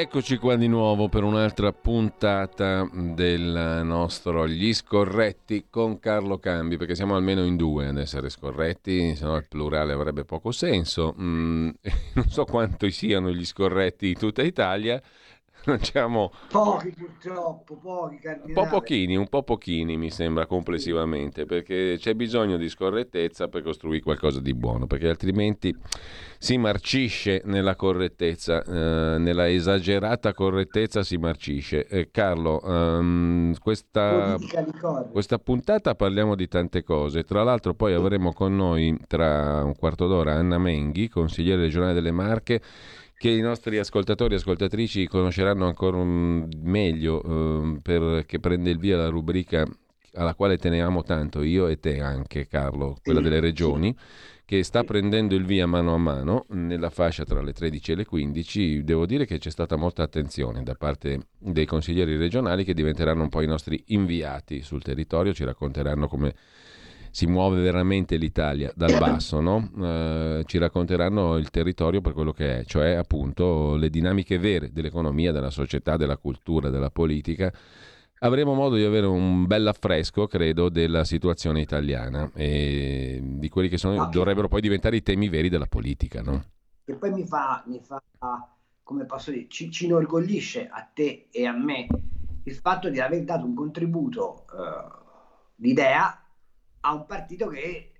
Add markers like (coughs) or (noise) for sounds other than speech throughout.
Eccoci qua di nuovo per un'altra puntata del nostro Gli Scorretti con Carlo Cambi, perché siamo almeno in due ad essere scorretti, se no il plurale avrebbe poco senso. Mm, (laughs) non so quanti siano gli scorretti di tutta Italia, Siamo... (laughs) Pochi purtroppo, pochi cardinali. Un po' pochini, un po' pochini mi sembra complessivamente, perché c'è bisogno di scorrettezza per costruire qualcosa di buono, perché altrimenti si marcisce nella correttezza, eh, nella esagerata correttezza si marcisce. Eh, Carlo, um, questa, questa puntata parliamo di tante cose, tra l'altro poi avremo con noi tra un quarto d'ora Anna Menghi, consigliere regionale delle Marche, che i nostri ascoltatori e ascoltatrici conosceranno ancora meglio eh, perché prende il via la rubrica alla quale teniamo tanto io e te anche Carlo, quella delle regioni, che sta prendendo il via mano a mano nella fascia tra le 13 e le 15. Devo dire che c'è stata molta attenzione da parte dei consiglieri regionali che diventeranno un po' i nostri inviati sul territorio, ci racconteranno come si muove veramente l'Italia dal (coughs) basso, no? eh, ci racconteranno il territorio per quello che è, cioè appunto le dinamiche vere dell'economia, della società, della cultura, della politica. Avremo modo di avere un bel affresco, credo, della situazione italiana e di quelli che sono, dovrebbero poi diventare i temi veri della politica. No? E poi mi fa, mi fa, come posso dire, ci, ci inorgoglisce a te e a me il fatto di aver dato un contributo uh, di idea a un partito che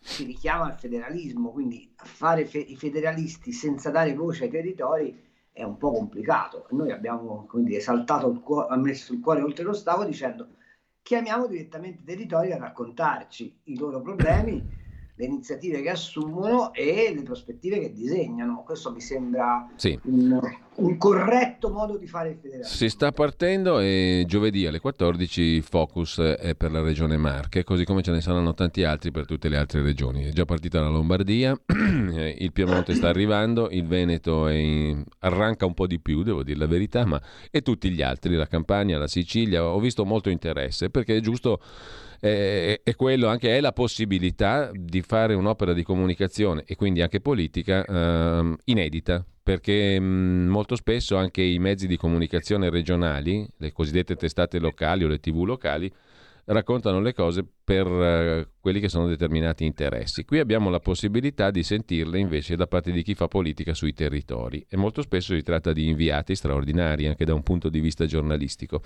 si richiama al federalismo, quindi fare fe- i federalisti senza dare voce ai territori è un po' complicato. Noi abbiamo quindi esaltato il cuore, messo il cuore oltre lo stavo dicendo chiamiamo direttamente i territori a raccontarci i loro problemi le iniziative che assumono e le prospettive che disegnano. Questo mi sembra sì. un, un, corretto modo di fare il federalismo. Si sta partendo e giovedì alle 14 il focus è per la regione Marche, così come ce ne saranno tanti altri per tutte le altre regioni. È già partita la Lombardia, (clears throat) il Piemonte sta arrivando, il Veneto in... arranca un po' di più, devo dire la verità, ma e tutti gli altri, la Campania, la Sicilia, ho visto molto interesse perché è giusto eh, è quello anche è la possibilità di fare un'opera di comunicazione e quindi anche politica eh, inedita perché mh, molto spesso anche i mezzi di comunicazione regionali, le cosiddette testate locali o le tv locali, raccontano le cose per uh, quelli che sono determinati interessi. Qui abbiamo la possibilità di sentirle invece da parte di chi fa politica sui territori e molto spesso si tratta di inviati straordinari anche da un punto di vista giornalistico.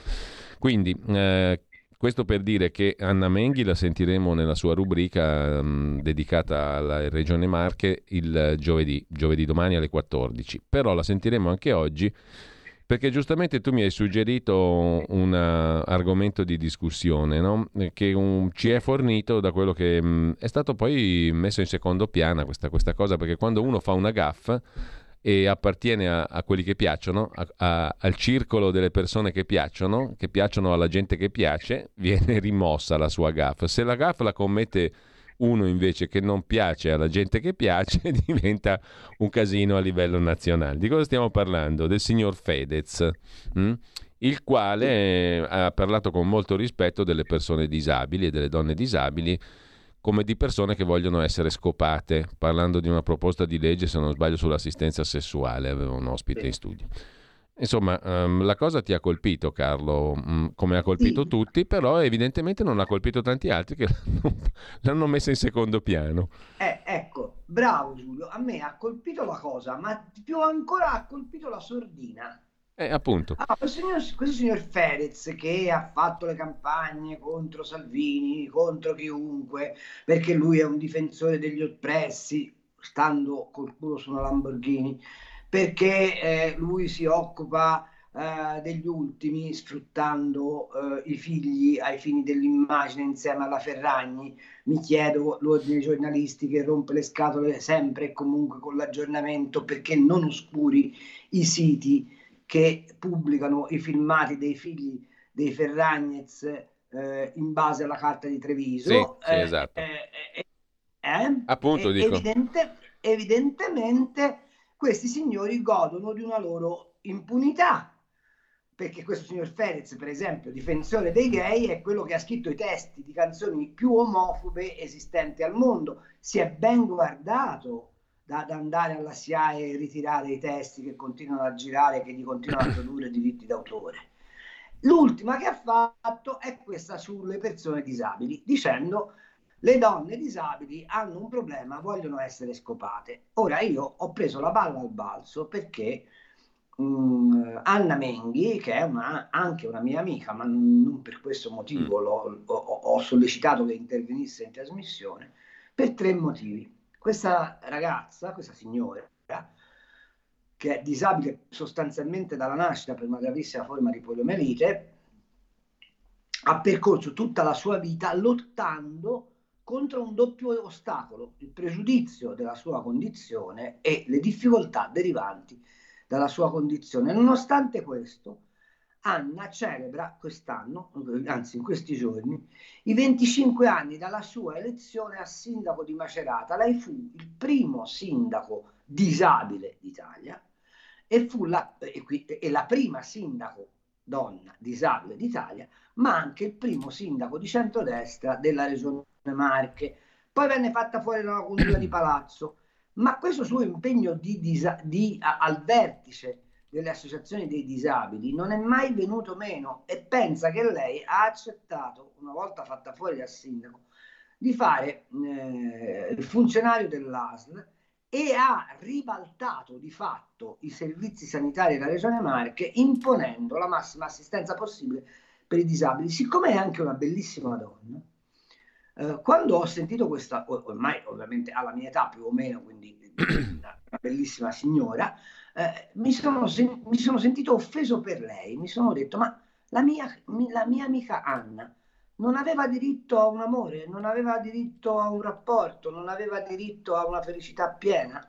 Quindi uh, questo per dire che Anna Menghi la sentiremo nella sua rubrica mh, dedicata alla Regione Marche il giovedì, giovedì domani alle 14. Però la sentiremo anche oggi perché giustamente tu mi hai suggerito un argomento di discussione no? che un, ci è fornito da quello che mh, è stato poi messo in secondo piano questa, questa cosa, perché quando uno fa una gaffa e appartiene a, a quelli che piacciono, a, al circolo delle persone che piacciono, che piacciono alla gente che piace, (laughs) viene rimossa la sua gaffa. Se la gaffa la commette uno invece che non piace alla gente che piace, (laughs) diventa un casino a livello nazionale. Di cosa stiamo parlando? Del signor Fedez. Hm? il quale ha parlato con molto rispetto delle persone disabili e delle donne disabili come di persone che vogliono essere scopate, parlando di una proposta di legge, se non sbaglio, sull'assistenza sessuale, aveva un ospite sì. in studio. Insomma, um, la cosa ti ha colpito, Carlo, um, come ha colpito sì. tutti, però evidentemente non ha colpito tanti altri che (laughs) l'hanno, l'hanno messa in secondo piano. Eh, ecco, bravo Giulio, a me ha colpito la cosa, ma più ancora ha colpito la sordina. Eh, appunto. Ah, questo, signor, questo signor Fedez che ha fatto le campagne contro Salvini, contro chiunque, perché lui è un difensore degli oppressi, stando col culo su una Lamborghini, perché eh, lui si occupa eh, degli ultimi, sfruttando eh, i figli ai fini dell'immagine insieme alla Ferragni. Mi chiedo l'ordine dei giornalisti che rompe le scatole sempre e comunque con l'aggiornamento perché non oscuri i siti che pubblicano i filmati dei figli dei Ferragnez eh, in base alla carta di Treviso. Sì, sì, esatto. Appunto, dico. Evidente, evidentemente questi signori godono di una loro impunità perché questo signor Ferez, per esempio, difensore dei gay, è quello che ha scritto i testi di canzoni più omofobe esistenti al mondo. Si è ben guardato da, da andare alla SIAE e ritirare i testi che continuano a girare che gli continuano a (coughs) produrre diritti d'autore. L'ultima che ha fatto è questa sulle persone disabili, dicendo le donne disabili hanno un problema, vogliono essere scopate. Ora io ho preso la palla al balzo perché um, Anna Menghi, che è una, anche una mia amica, ma non per questo motivo mm. l'ho, ho, ho sollecitato che intervenisse in trasmissione, per tre motivi. Questa ragazza, questa signora, che è disabile sostanzialmente dalla nascita per una gravissima forma di poliomielite, ha percorso tutta la sua vita lottando contro un doppio ostacolo, il pregiudizio della sua condizione e le difficoltà derivanti dalla sua condizione. Nonostante questo, Anna celebra quest'anno, anzi in questi giorni, i 25 anni dalla sua elezione a sindaco di Macerata. Lei fu il primo sindaco disabile d'Italia e fu la, e, qui, e la prima sindaco donna disabile d'Italia, ma anche il primo sindaco di centrodestra della regione Marche. Poi venne fatta fuori la congiura di palazzo ma questo suo impegno di disa- di, a, al vertice delle associazioni dei disabili non è mai venuto meno e pensa che lei ha accettato, una volta fatta fuori dal sindaco, di fare eh, il funzionario dell'ASL e ha ribaltato di fatto i servizi sanitari della Regione Marche imponendo la massima assistenza possibile per i disabili. Siccome è anche una bellissima donna, eh, quando ho sentito questa, ormai ovviamente alla mia età più o meno, quindi (clears throat) una, bellissima signora, eh, mi, sono sen- mi, sono sentito offeso per lei, mi sono detto ma la mia, la mia amica Anna non aveva diritto a un amore, non aveva diritto a un rapporto, non aveva diritto a una felicità piena.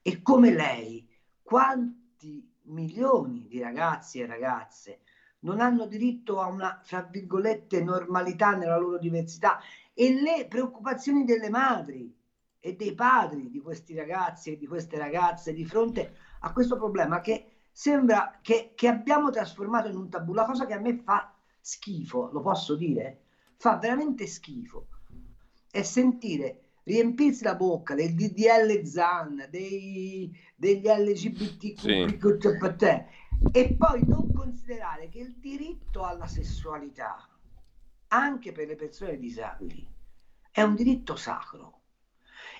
E come lei, quanti milioni di ragazzi e ragazze non hanno diritto a una, fra virgolette, normalità nella loro diversità e le preoccupazioni delle madri e dei padri di questi ragazzi e di queste ragazze di fronte a questo problema che sembra che, che abbiamo trasformato in un tabù, la cosa che a me fa schifo, lo posso dire, fa veramente schifo, è sentire riempirsi la bocca del DDL ZAN, dei, degli LGBTQ sì. e poi non considerare che il diritto alla sessualità anche per le persone disabili è un diritto sacro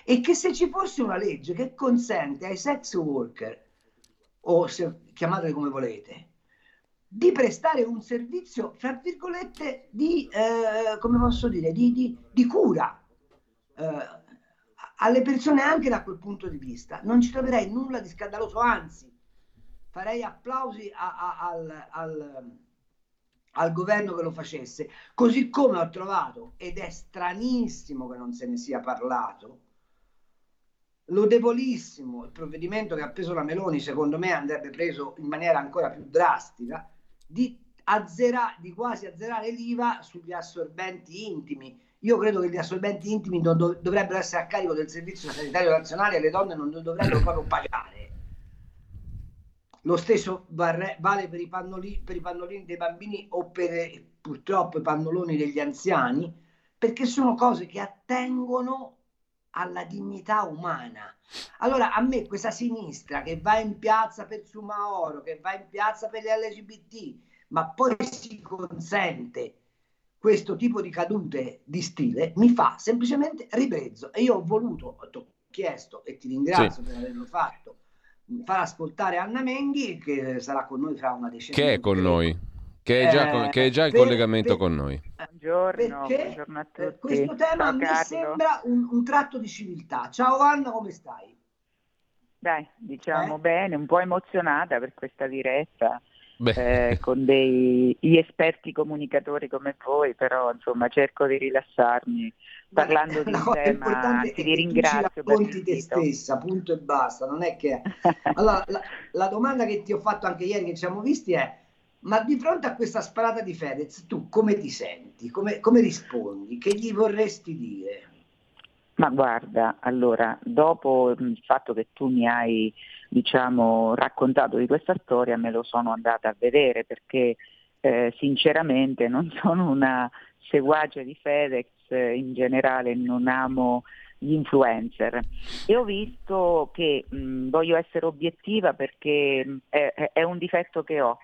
e che se ci fosse una legge che consente ai sex worker o se, chiamateli come volete di prestare un servizio fra virgolette di eh, come posso dire di, di, di cura eh, alle persone anche da quel punto di vista. Non ci troverei nulla di scandaloso anzi farei applausi a, a, al, al al governo che lo facesse, così come ho trovato, ed è stranissimo che non se ne sia parlato, lodevolissimo il provvedimento che ha preso la Meloni, secondo me andrebbe preso in maniera ancora più drastica, di, azzera, di quasi azzerare l'IVA sugli assorbenti intimi. Io credo che gli assorbenti intimi dov- dovrebbero essere a carico del Servizio Sanitario Nazionale e le donne non dovrebbero proprio pagare lo stesso vale per i, pannolini, per i pannolini dei bambini o per purtroppo i pannoloni degli anziani, perché sono cose che attengono alla dignità umana. Allora a me questa sinistra che va in piazza per Sumaoro, che va in piazza per gli LGBT, ma poi si consente questo tipo di cadute di stile, mi fa semplicemente ribrezzo. E io ho voluto, chiesto e ti ringrazio sì. per averlo fatto, far ascoltare Anna Menghi che sarà con noi fra una decina Che è con noi? Che è già, con, che è già in per, collegamento per, con noi. Buongiorno, buongiorno, a tutti. Questo tema Ciao, mi Carlo. sembra un, un, tratto di civiltà. Ciao Anna, come stai? Dai, diciamo eh? bene, un po' emozionata per questa diretta eh, con degli esperti comunicatori come voi, però insomma cerco di rilassarmi parlando (laughs) di un tema, ti ringrazio per il te stessa, punto e basta, non è che... (laughs) Allora, la, la domanda che ti ho fatto anche ieri che ci siamo visti è ma di fronte a questa sparata di Fedez, tu come ti senti? Come, come, rispondi? Che gli vorresti dire? Ma guarda, allora, dopo il fatto che tu mi hai diciamo, raccontato di questa storia, me lo sono andata a vedere perché eh, sinceramente non (laughs) sono una seguace di Fedex, in generale non amo gli influencer e ho visto che mh, voglio essere obiettiva perché è, è un difetto che ho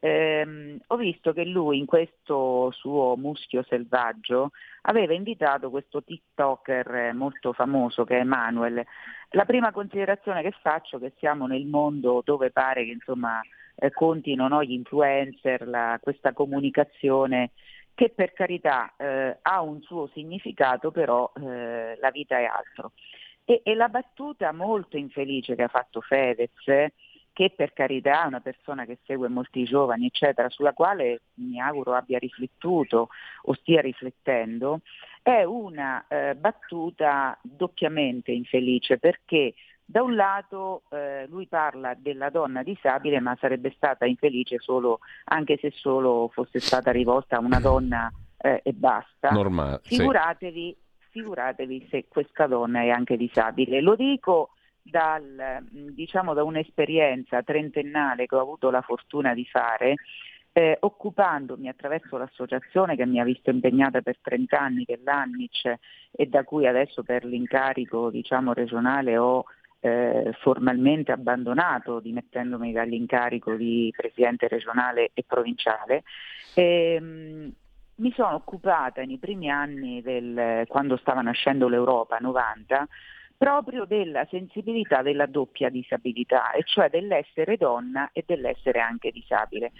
ehm, ho visto che lui in questo suo muschio selvaggio aveva invitato questo TikToker molto famoso che è Emanuel. La prima considerazione che faccio è che siamo nel mondo dove pare che insomma eh, contino no, gli influencer, la, questa comunicazione che per carità eh, ha un suo significato, però eh, la vita è altro. E, e, la battuta molto infelice che ha fatto Fedez, che per carità è una persona che segue molti giovani, eccetera, sulla quale mi auguro abbia riflettuto o stia riflettendo, è una eh, battuta doppiamente infelice perché da un lato eh, lui parla della donna disabile ma sarebbe stata infelice solo anche se solo fosse stata rivolta a una donna eh, e basta. Normale, figuratevi, sì. figuratevi se questa donna è anche disabile. Lo dico dal, diciamo, da un'esperienza trentennale che ho avuto la fortuna di fare, eh, occupandomi attraverso l'associazione che mi ha visto impegnata per 30 anni, che è l'ANNIC, e da cui adesso per l'incarico diciamo, regionale ho eh, formalmente abbandonato, dimettendomi dall'incarico di presidente regionale e provinciale. E, ehm, mi sono occupata nei primi anni del, quando stava nascendo l'Europa, 90, proprio della sensibilità della doppia disabilità, e cioè dell'essere donna e dell'essere anche disabile.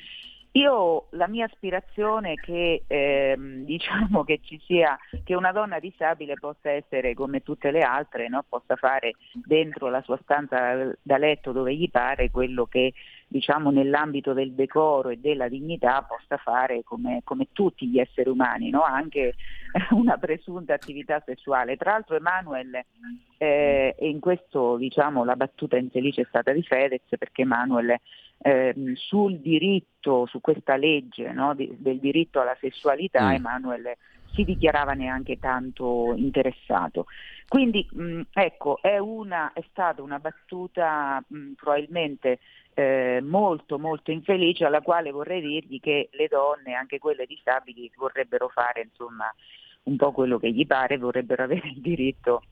Io la mia aspirazione è che ehm, (laughs) diciamo che ci sia che una donna disabile possa essere come tutte le altre, no? possa fare dentro la sua stanza da letto dove gli pare quello che diciamo nell'ambito del decoro e della dignità possa fare come, come tutti gli esseri umani, no? anche (laughs) una presunta attività sessuale. Tra l'altro Emanuel, eh, e in questo diciamo, la battuta infelice è stata di Fedez perché Emanuel eh, sul diritto, su questa legge no? di, del diritto alla sessualità, mm. Emanuel si dichiarava neanche tanto interessato. Quindi mh, ecco, è, una, è, stata una battuta mh, probabilmente eh, molto molto infelice alla quale vorrei dirgli che le donne, anche quelle disabili, vorrebbero fare insomma un po' quello che gli pare, vorrebbero (laughs) avere il diritto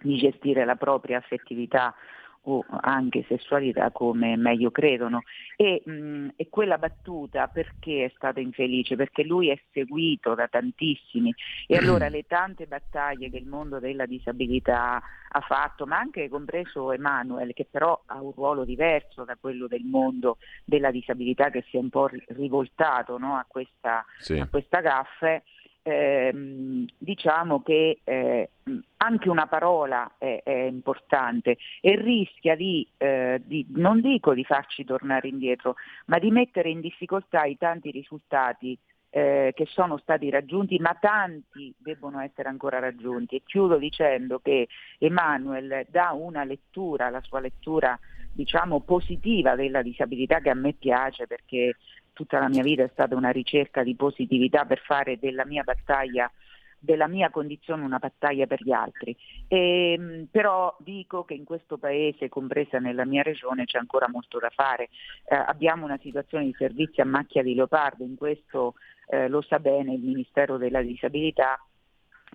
di gestire la propria affettività o anche sessualità come meglio credono. E, mh, e, quella battuta perché è stata infelice? Perché lui è seguito da tantissimi e allora le tante battaglie che il mondo della disabilità ha fatto, ma anche compreso Emanuele, che però ha un ruolo diverso da quello del mondo della disabilità che si è un po' rivoltato no, a, questa, sì. a questa gaffe, ehm, diciamo che eh, anche una parola è, è, importante e rischia di, eh, di, non dico di farci tornare indietro, ma di mettere in difficoltà i tanti risultati eh, che sono stati raggiunti, ma tanti debbono essere ancora raggiunti. E chiudo dicendo che Emanuel dà una lettura, la sua lettura diciamo positiva della disabilità che a me piace perché tutta la mia vita è stata una ricerca di positività per fare della mia battaglia della mia condizione una battaglia per gli altri. E, ehm, però dico che in questo paese, compresa nella mia regione, c'è ancora molto da fare. Eh, abbiamo una situazione di servizi a macchia di leopardo, in questo eh, lo sa bene il Ministero della Disabilità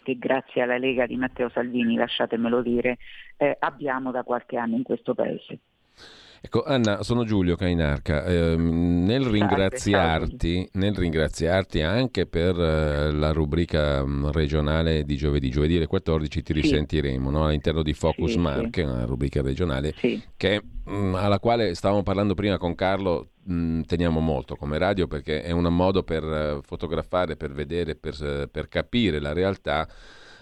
che grazie alla Lega di Matteo Salvini, lasciatemelo dire, eh, abbiamo da qualche anno in questo paese. Ecco, Anna, sono Giulio Cainarca. Eh, nel, ringraziarti, nel, ringraziarti, anche per eh, la rubrica mm, regionale di giovedì, giovedì alle 14 ti risentiremo sì. no? all'interno di Focus sì, Marche, sì. una rubrica regionale che, mh, mm, alla quale stavamo parlando prima con Carlo, mh, mm, teniamo molto come radio perché è un modo per uh, fotografare, per vedere, per, uh, per capire la realtà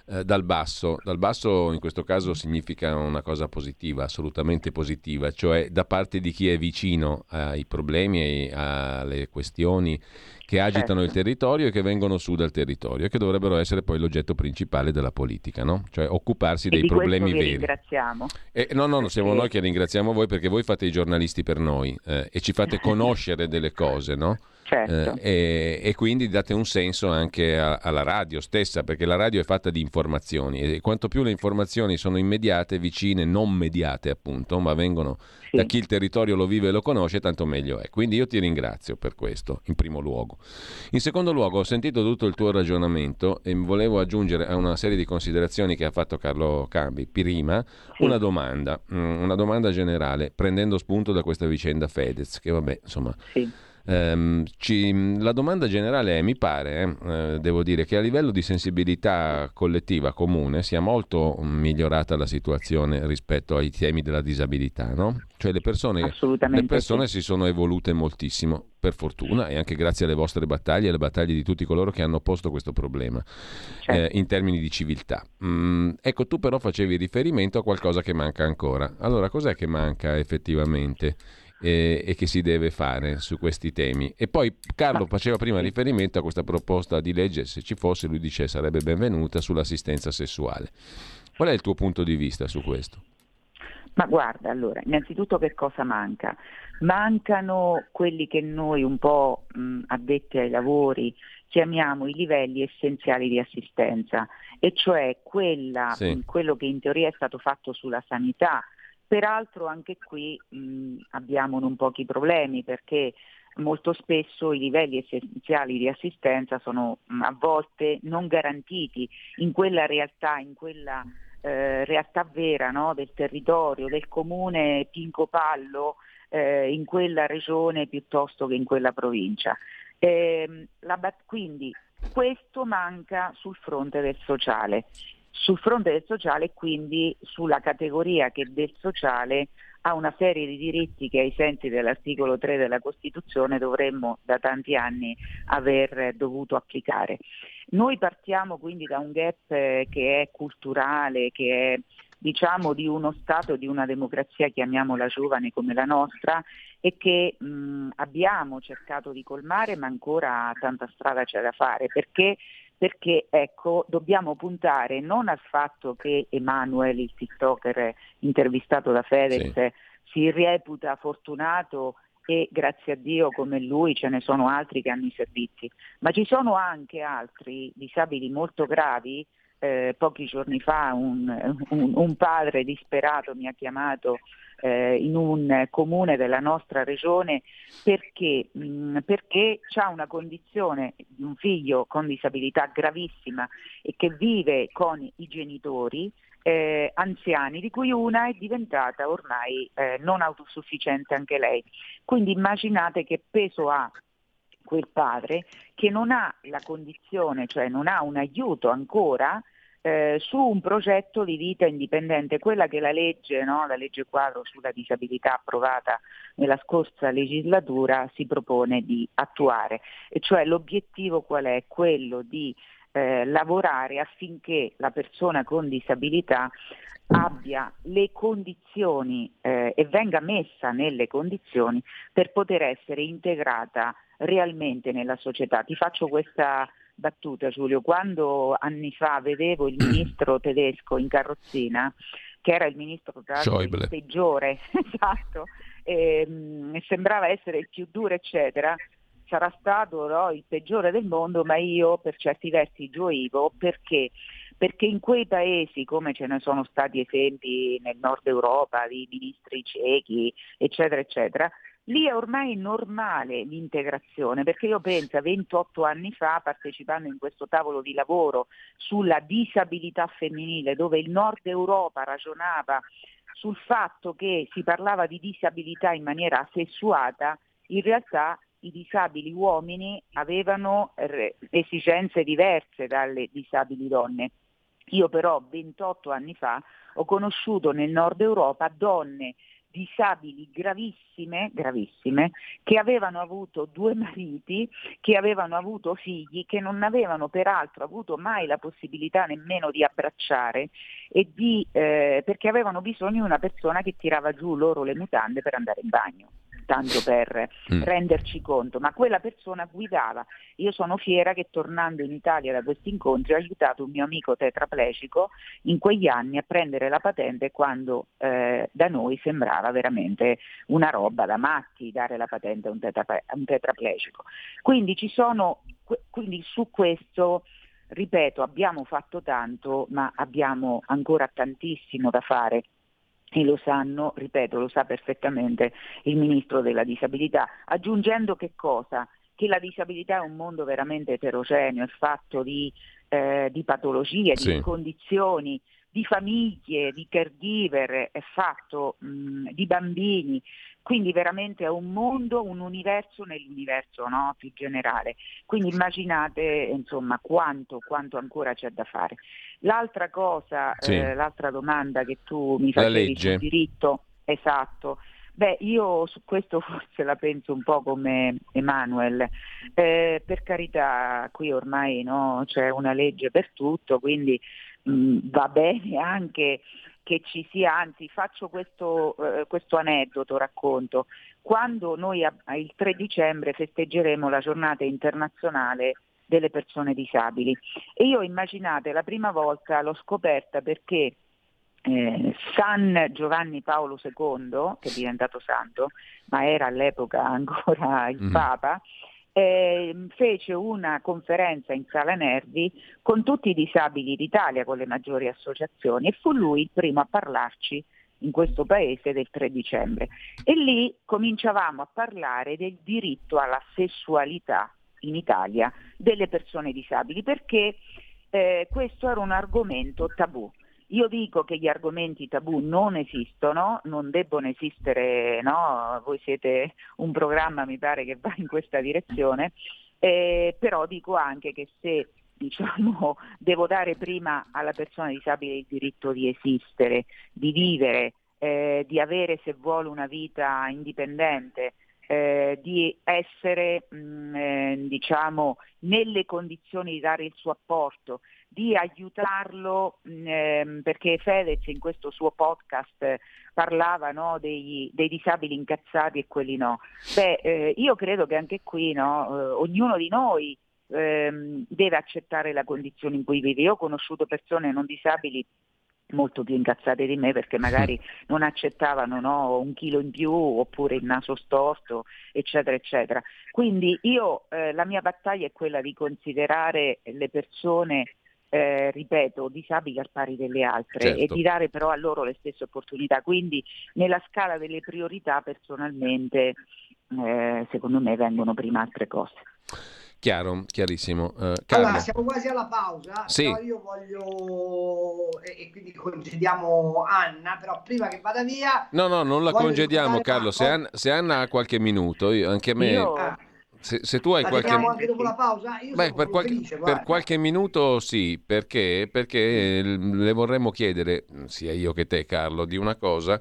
eh, dal basso. Dal basso in questo caso significa una cosa positiva, assolutamente positiva, cioè da parte di chi è vicino ai problemi e alle questioni che agitano certo. il territorio e che vengono su dal territorio e che dovrebbero essere poi l'oggetto principale della politica, no? cioè occuparsi e dei problemi veri. ringraziamo. E, no, no, no, siamo noi che ringraziamo voi perché voi fate i giornalisti per noi eh, e ci fate (laughs) conoscere delle cose, no? Certo. Eh, e, e, quindi date un senso anche a, alla radio stessa, perché la radio è fatta di informazioni e quanto più le informazioni sono immediate, vicine, non mediate appunto, ma vengono sì. da chi il territorio lo vive e lo conosce, tanto meglio è. Quindi io ti ringrazio per questo, in primo luogo. In secondo luogo, ho sentito tutto il tuo ragionamento e volevo aggiungere a una serie di considerazioni che ha fatto Carlo Cambi prima sì. una domanda, mm, una domanda generale, prendendo spunto da questa vicenda Fedez, che vabbè, insomma... Sì Um, ci, la domanda generale è, mi pare, eh, devo dire, che a livello di sensibilità collettiva comune sia molto migliorata la situazione rispetto ai temi della disabilità, no? Cioè le persone, le persone sì. si sono evolute moltissimo, per fortuna, e anche grazie alle vostre battaglie e alle battaglie di tutti coloro che hanno posto questo problema certo. eh, in termini di civiltà. Mm, ecco, tu però facevi riferimento a qualcosa che manca ancora. Allora, cos'è che manca effettivamente? Eh, e che si deve fare su questi temi. E poi Carlo faceva prima riferimento a questa proposta di legge, se ci fosse lui dice sarebbe benvenuta, sull'assistenza sessuale. Qual è il tuo punto di vista su questo? Ma guarda, allora, innanzitutto che cosa manca? Mancano quelli che noi un po' mh, addetti ai lavori chiamiamo i livelli essenziali di assistenza, e cioè quella, sì. quello che in teoria è stato fatto sulla sanità, Peraltro anche qui mh, abbiamo non pochi problemi perché molto spesso i livelli essenziali di assistenza sono mh, a volte non garantiti in quella realtà, in quella eh, realtà vera no? del territorio, del comune Pinco Pallo, eh, in quella regione piuttosto che in quella provincia. Eh, la, quindi questo manca sul fronte del sociale sul fronte del sociale e quindi sulla categoria che del sociale ha una serie di diritti che ai sensi dell'articolo 3 della Costituzione dovremmo da tanti anni aver dovuto applicare. Noi partiamo quindi da un gap eh, che è culturale, che è diciamo di uno Stato, di una democrazia, chiamiamola giovane come la nostra, e che mh, abbiamo cercato di colmare, ma ancora tanta strada c'è da fare, perché perché ecco, dobbiamo puntare non al fatto che Emanuele, il TikToker intervistato da Fedez, sì. si reputa fortunato e grazie a Dio come lui ce ne sono altri che hanno i servizi, ma ci sono anche altri disabili molto gravi. Eh, pochi giorni fa un, un, un padre disperato mi ha chiamato eh, in un comune della nostra regione perché, mh, mm, perché ha una condizione di un figlio con disabilità gravissima e che vive con i genitori eh, anziani, di cui una è diventata ormai eh, non autosufficiente anche lei. Quindi immaginate che peso ha quel padre che non ha la condizione, cioè non ha un aiuto ancora eh, su un progetto di vita indipendente, quella che la legge, no, la legge quadro sulla disabilità approvata nella scorsa legislatura si propone di attuare, e cioè l'obiettivo qual è? Quello di eh, lavorare affinché la persona con disabilità abbia le condizioni eh, e venga messa nelle condizioni per poter essere integrata realmente nella società. Ti faccio questa battuta Giulio, quando anni fa vedevo il (clears throat) ministro tedesco in carrozzina, che era il ministro il peggiore, (laughs) esatto, e, mh, sembrava essere il più duro, eccetera, sarà stato no, il peggiore del mondo, ma io per certi versi gioivo perché? Perché in quei paesi, come ce ne sono stati esempi nel nord Europa di ministri cechi, eccetera, eccetera, Lì è ormai normale l'integrazione, perché io penso a 28 anni fa, partecipando in questo tavolo di lavoro sulla disabilità femminile, dove il nord Europa ragionava sul fatto che si parlava di disabilità in maniera sessuata, in realtà i disabili uomini avevano esigenze diverse dalle disabili donne. Io però 28 anni fa ho conosciuto nel nord Europa donne disabili gravissime, gravissime, che avevano avuto due mariti, che avevano avuto figli, che non avevano peraltro avuto mai la possibilità nemmeno di abbracciare di, eh, perché avevano bisogno di una persona che tirava giù loro le mutande per andare in bagno tanto per mm. renderci conto, ma quella persona guidava. Io sono fiera che tornando in Italia da questi incontri ho aiutato un mio amico tetraplegico in quegli anni a prendere la patente quando eh, da noi sembrava veramente una roba da matti dare la patente a un, tetra- a un tetraplegico. Quindi ci sono, quindi su questo ripeto, abbiamo fatto tanto, ma abbiamo ancora tantissimo da fare e lo sanno, ripeto, lo sa perfettamente il Ministro della Disabilità, aggiungendo che cosa? Che la disabilità è un mondo veramente eterogeneo, è fatto di, eh, di patologie, sì. di condizioni, di famiglie, di caregiver, è fatto mh, di bambini, quindi veramente è un mondo, un universo nell'universo no? più generale. Quindi immaginate insomma, quanto, quanto, ancora c'è da fare. L'altra cosa, sì. eh, l'altra domanda che tu mi facevi sul diritto, esatto. Beh, io su questo (laughs) forse la penso un po' come Emanuel. Eh, per carità, qui ormai no, c'è una legge per tutto, quindi mh, va bene anche che ci sia, anzi faccio questo, eh, questo aneddoto, racconto. Quando noi a, il 3 dicembre festeggeremo la giornata internazionale delle persone disabili e io immaginate la prima volta l'ho scoperta perché eh, San Giovanni Paolo II, che è diventato santo, ma era all'epoca (laughs) ancora il mm. Papa, eh, fece una conferenza in Sala Nervi con tutti i disabili d'Italia, con le maggiori associazioni, e fu lui il primo a parlarci in questo paese del 3 dicembre. E lì cominciavamo a parlare del diritto alla sessualità in Italia delle persone disabili, perché eh, questo era un argomento tabù. Io dico che gli argomenti tabù non esistono, non debbono esistere, no? voi siete un programma mi pare che va in questa direzione, eh, però dico anche che se diciamo, (laughs) devo dare prima alla persona disabile il diritto di esistere, di vivere, eh, di avere se vuole una vita indipendente, eh, di essere mh, mm, eh, diciamo, nelle condizioni di dare il suo apporto, di aiutarlo, mm, ehm, perché Fedez in questo suo podcast parlava no, dei, dei, disabili incazzati e quelli no. Beh, eh, io credo che anche qui no, eh, ognuno di noi ehm, deve accettare la condizione in cui vive. Io ho conosciuto persone non disabili molto più incazzate di me perché magari (laughs) non accettavano no, un chilo in più oppure il naso storto, eccetera, eccetera. Quindi io eh, la mia battaglia è quella di considerare le persone eh, ripeto, disabili al pari delle altre certo. e di dare però a loro le stesse opportunità. Quindi nella scala delle priorità personalmente eh, secondo me vengono prima altre cose. Chiaro, chiarissimo. Uh, allora, siamo quasi alla pausa. Sì. io voglio. E, e, quindi congediamo Anna, però prima che vada via. No, no, non la congediamo, Carlo. Se Anna, se Anna, ha qualche minuto, io, anche a me. Io... Ah. Se, se, tu hai qualche anche dopo la pausa? Beh, per, qualche, felice, per, qualche, minuto sì, perché? Perché le vorremmo chiedere, sia io che te Carlo, di una cosa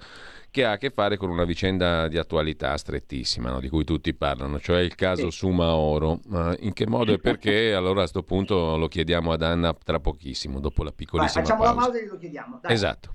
che ha a che fare con una vicenda di attualità strettissima, no? di cui tutti parlano, cioè il caso sì. Sumaoro. Ma in che modo e (laughs) perché? Allora a questo punto lo chiediamo ad Anna tra pochissimo, dopo la piccolissima Vai, facciamo pausa. la pausa e lo chiediamo. Dai. Esatto.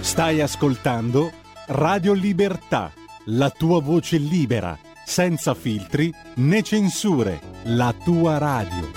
Stai ascoltando Radio Libertà, la tua voce libera, senza filtri né censure, la tua radio.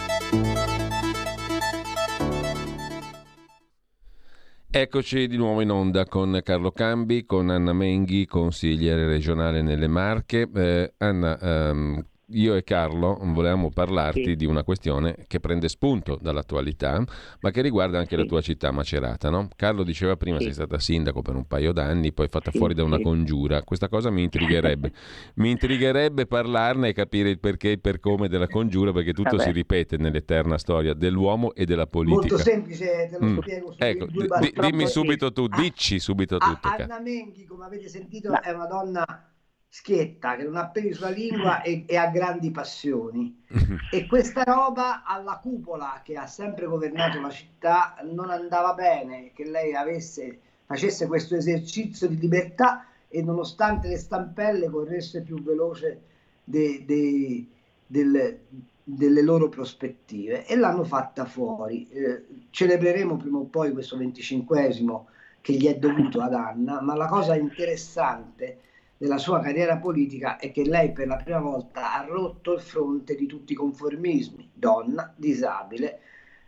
Eccoci di nuovo in onda con Carlo Cambi, con Anna Menghi, consigliere regionale nelle Marche. Eh, Anna, ehm, io e Carlo volevamo parlarti sì. di una questione che prende spunto dall'attualità, ma che riguarda anche sì. la tua città Macerata. No? Carlo diceva prima sì. sei stata sindaco per un paio d'anni, poi fatta fuori da una congiura. Questa cosa mi intrigherebbe. (laughs) mi intrigherebbe parlarne e capire il perché e il per come della congiura, perché tutto Vabbè. si ripete nell'eterna storia dell'uomo e della politica. Molto semplice, te lo mm. spiego. Ecco, d- dimmi subito tu, ah, dici subito ah, tutto. Anna Menghi, come avete sentito, è una donna schietta, che non ha peli sulla lingua (clears throat) e, e, ha grandi passioni. e questa roba alla cupola che ha sempre governato la città non andava bene che lei avesse, facesse questo esercizio di libertà e nonostante le stampelle corresse più veloce de, de, del, delle loro prospettive e l'hanno fatta fuori. Eh, celebreremo prima o poi questo venticinquesimo che gli è dovuto ad Anna, ma la cosa interessante della sua carriera politica è che lei per la prima volta ha rotto il fronte di tutti i conformismi, donna, disabile,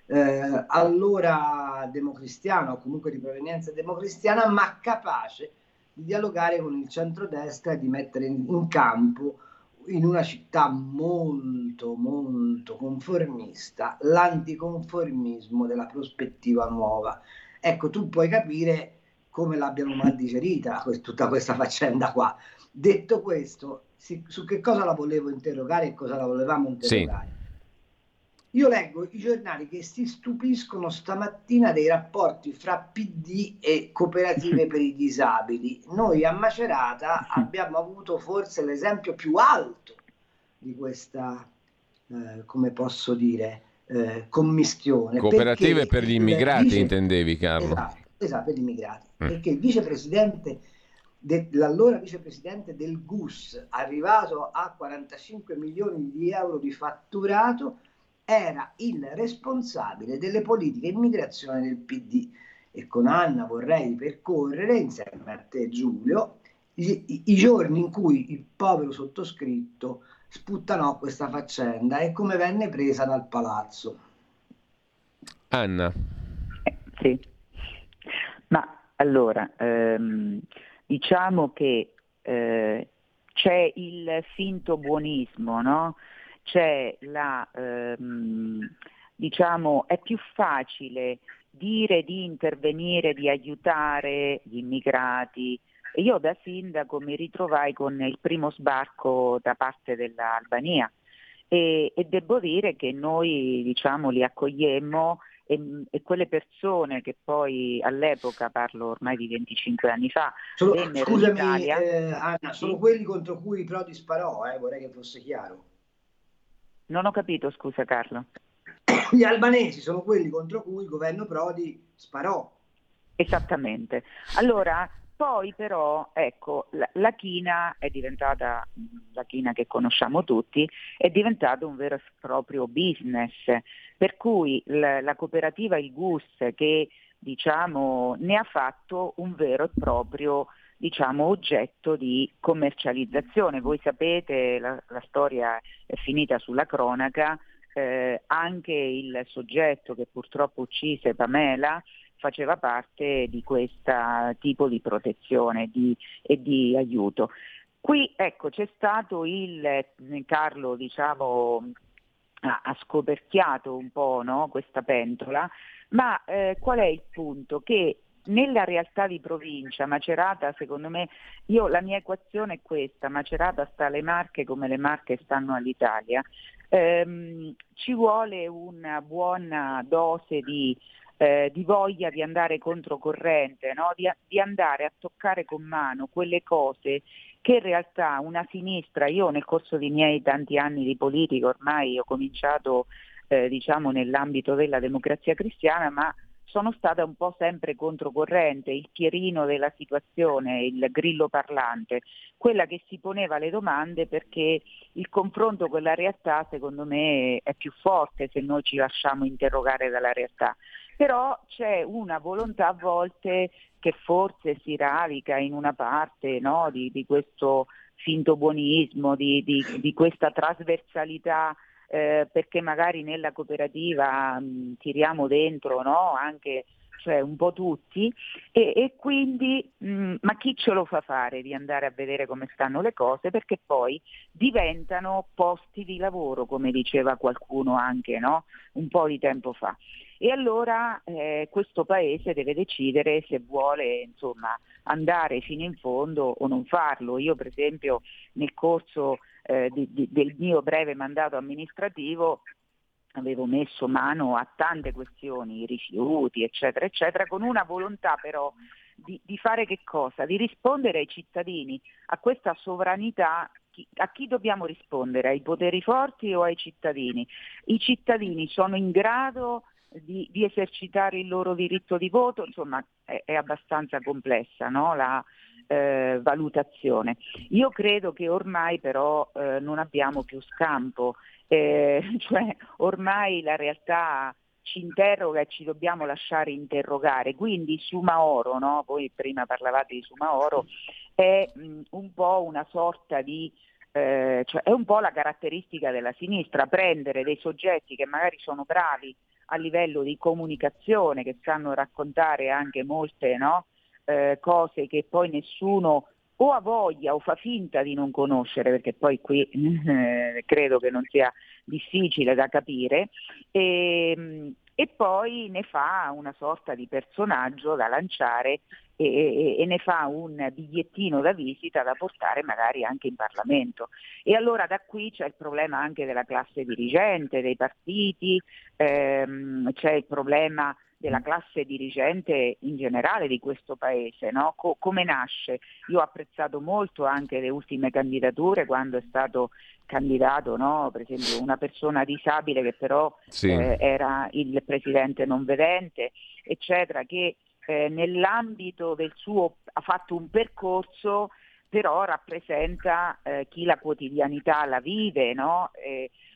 eh, allora democristiana o comunque di provenienza democristiana, ma capace di dialogare con il centrodestra e di mettere in, in campo in una città molto molto conformista l'anticonformismo della prospettiva nuova. Ecco, tu puoi capire come l'abbiano mal digerita (laughs) tutta questa faccenda qua. Detto questo, su che cosa la volevo interrogare e cosa la volevamo interrogare? Sì. Io leggo i giornali che si stupiscono stamattina dei rapporti fra PD e cooperative (laughs) per i disabili. Noi a Macerata (laughs) abbiamo avuto forse l'esempio più alto di questa, eh, come posso dire, eh, commistione. Cooperative per gli immigrati, dice, intendevi Carlo? Esatto, esatto, per gli immigrati. Mm. Perché il vicepresidente, de, l'allora vicepresidente del GUS, arrivato a 45 milioni di euro di fatturato, era il responsabile delle politiche immigrazione del PD. E con Anna vorrei percorrere, insieme a te Giulio, i, i giorni in cui il povero sottoscritto sputtanò questa faccenda e come venne presa dal palazzo. Anna. Eh, sì. Ma allora, ehm, diciamo che eh, c'è il finto buonismo, no? C'è la, ehm, diciamo, è più facile dire di intervenire, di aiutare gli immigrati. Io da sindaco mi ritrovai con il primo sbarco da parte dell'Albania e, e devo dire che noi diciamo, li accogliemmo e, e, quelle persone che poi all'epoca, parlo ormai di 25 anni fa, sono, scusami Italia, eh, Anna, sì. sono quelli contro cui Prodi sparò, eh, vorrei che fosse chiaro. Non ho capito, scusa Carlo. Gli albanesi sono quelli contro cui il governo Prodi sparò. Esattamente. Allora, poi però, ecco, la, la, china è diventata, la china che conosciamo tutti, è diventata un vero e proprio business, per cui la, la cooperativa Il GUS che diciamo, ne ha fatto un vero e proprio diciamo, oggetto di commercializzazione. Voi sapete, la, la storia è finita sulla cronaca, eh, anche il soggetto che purtroppo uccise Pamela faceva parte di questo tipo di protezione di, e di aiuto. Qui ecco, c'è stato il Carlo diciamo, ha scoperchiato un po' no, questa pentola, ma eh, qual è il punto? Che nella realtà di provincia, Macerata, secondo me, io, la mia equazione è questa, Macerata sta alle Marche come le Marche stanno all'Italia, ehm, ci vuole una buona dose di eh, di voglia di andare controcorrente, no? di, di andare a toccare con mano quelle cose che in realtà una sinistra, io nel corso dei miei tanti anni di politica ormai ho cominciato eh, diciamo nell'ambito della democrazia cristiana, ma sono stata un po' sempre controcorrente, il pierino della situazione, il grillo parlante, quella che si poneva le domande perché il confronto con la realtà secondo me è più forte se noi ci lasciamo interrogare dalla realtà. Però c'è una volontà a volte che forse si radica in una parte no, di, di, questo finto buonismo, di, di, di questa trasversalità eh, perché magari nella cooperativa mh, tiriamo dentro no? anche cioè un po' tutti, e, e quindi mh, mm, ma chi ce lo fa fare di andare a vedere come stanno le cose? Perché poi diventano posti di lavoro, come diceva qualcuno anche no? un po' di tempo fa. E allora eh, questo paese deve decidere se vuole insomma, andare fino in fondo o non farlo. Io per esempio nel corso eh, di, di, del mio breve mandato amministrativo avevo messo mano a tante questioni, rifiuti, eccetera, eccetera, con una volontà però di, di, fare che cosa? Di rispondere ai cittadini, a questa sovranità. A chi dobbiamo rispondere? Ai poteri forti o ai cittadini? I cittadini sono in grado di, di esercitare il loro diritto di voto, insomma è, è abbastanza complessa no? la eh, valutazione. Io credo che ormai però eh, non abbiamo più scampo eh, (laughs) cioè ormai la realtà ci interroga e ci dobbiamo lasciare interrogare. Quindi Sumaoro, no? voi prima parlavate di Sumaoro, è mh, un po' una sorta di eh, cioè è un po' la caratteristica della sinistra, prendere dei soggetti che magari sono bravi a livello di comunicazione, che sanno raccontare anche molte no? Eh, cose che poi nessuno o ha voglia o fa finta di non conoscere, perché poi qui eh, credo che non sia difficile da capire, e, ehm, e, poi ne fa una sorta di personaggio da lanciare e, e, e, ne fa un bigliettino da visita da portare magari anche in Parlamento. E allora da qui c'è il problema anche della classe dirigente, dei partiti, ehm, c'è il problema della classe dirigente in generale di questo paese, no? Co- come nasce? Io ho apprezzato molto anche le ultime candidature quando è stato candidato, no? per esempio una persona disabile che però sì. eh, era il presidente non vedente, eccetera, che eh, nell'ambito del suo ha fatto un percorso però rappresenta eh, chi la quotidianità la vive, no?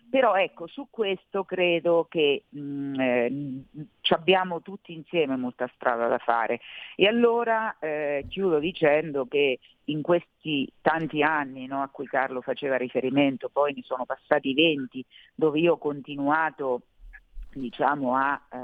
Però ecco, su questo credo che mh, mm, eh, abbiamo tutti insieme molta strada da fare. E allora eh, chiudo dicendo che in questi tanti anni no, a cui Carlo faceva riferimento, poi ne sono passati 20, dove io ho continuato diciamo, a, eh,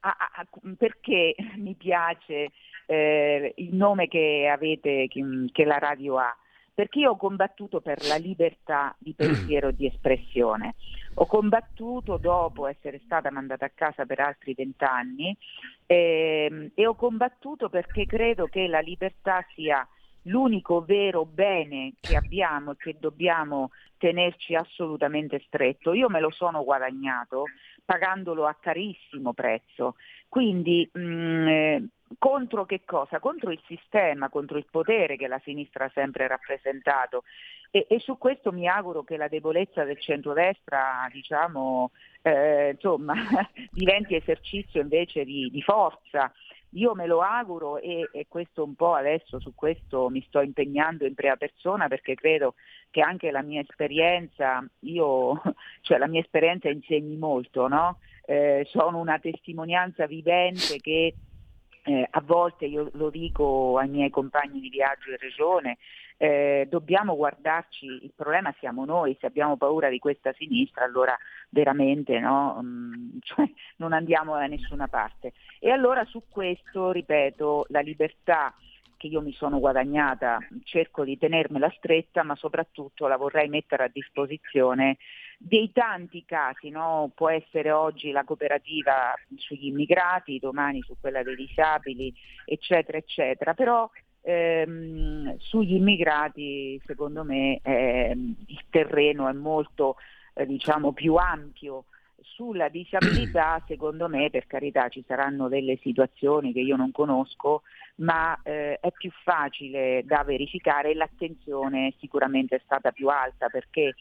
a, a, perché (laughs) mi piace eh, il nome che avete, che, che la radio ha perché io ho combattuto per la libertà di pensiero e di espressione. Ho combattuto dopo essere stata mandata a casa per altri vent'anni eh, e ho combattuto perché credo che la libertà sia l'unico vero bene che abbiamo e che dobbiamo tenerci assolutamente stretto. Io me lo sono guadagnato pagandolo a carissimo prezzo. Quindi mh, mm, eh, contro che cosa? Contro il sistema, contro il potere che la sinistra ha sempre rappresentato. E, e su questo mi auguro che la debolezza del centrodestra diciamo, eh, insomma, (laughs) diventi esercizio invece di, di forza. Io me lo auguro e, e, questo un po' adesso su questo mi sto impegnando in prima persona perché credo che anche la mia esperienza, io, (laughs) cioè la mia esperienza insegni molto, no? eh, sono una testimonianza vivente che eh, a volte io lo dico ai miei compagni di viaggio in regione, eh, dobbiamo guardarci, il problema siamo noi, se abbiamo paura di questa sinistra allora veramente no, mm, (laughs) cioè, non andiamo da nessuna parte. E allora su questo, ripeto, la libertà che io mi sono guadagnata, cerco di tenermela stretta, ma soprattutto la vorrei mettere a disposizione dei tanti casi, no? può essere oggi la cooperativa sugli immigrati, domani su quella dei disabili, eccetera, eccetera, però ehm, sugli immigrati secondo me ehm, il terreno è molto eh, diciamo, più ampio. Sulla disabilità, (clears throat) secondo me, per carità, ci saranno delle situazioni che io non conosco, ma eh, è più facile da verificare. E l'attenzione sicuramente è stata più alta perché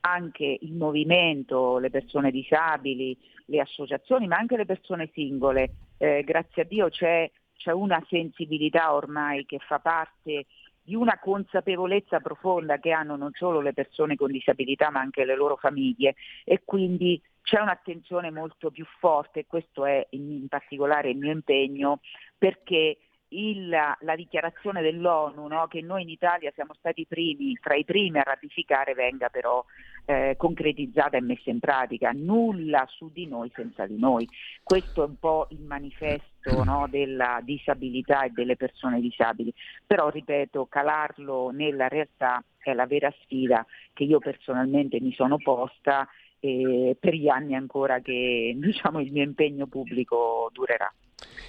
anche il movimento, le persone disabili, le associazioni, ma anche le persone singole, eh, grazie a Dio c'è, c'è una sensibilità ormai che fa parte di una consapevolezza profonda che hanno non solo le persone con disabilità ma anche le loro famiglie e quindi c'è un'attenzione molto più forte questo è in particolare il mio impegno perché il, la dichiarazione dell'ONU no, che noi in Italia siamo stati primi, tra i primi a ratificare venga però eh, concretizzata e messa in pratica. Nulla su di noi senza di noi. Questo è un po' il manifesto aspetto (clears throat) no, della disabilità e delle persone disabili, però ripeto, calarlo nella realtà è la vera sfida che io personalmente mi sono posta eh, per gli anni ancora che (laughs) diciamo, il mio impegno pubblico durerà.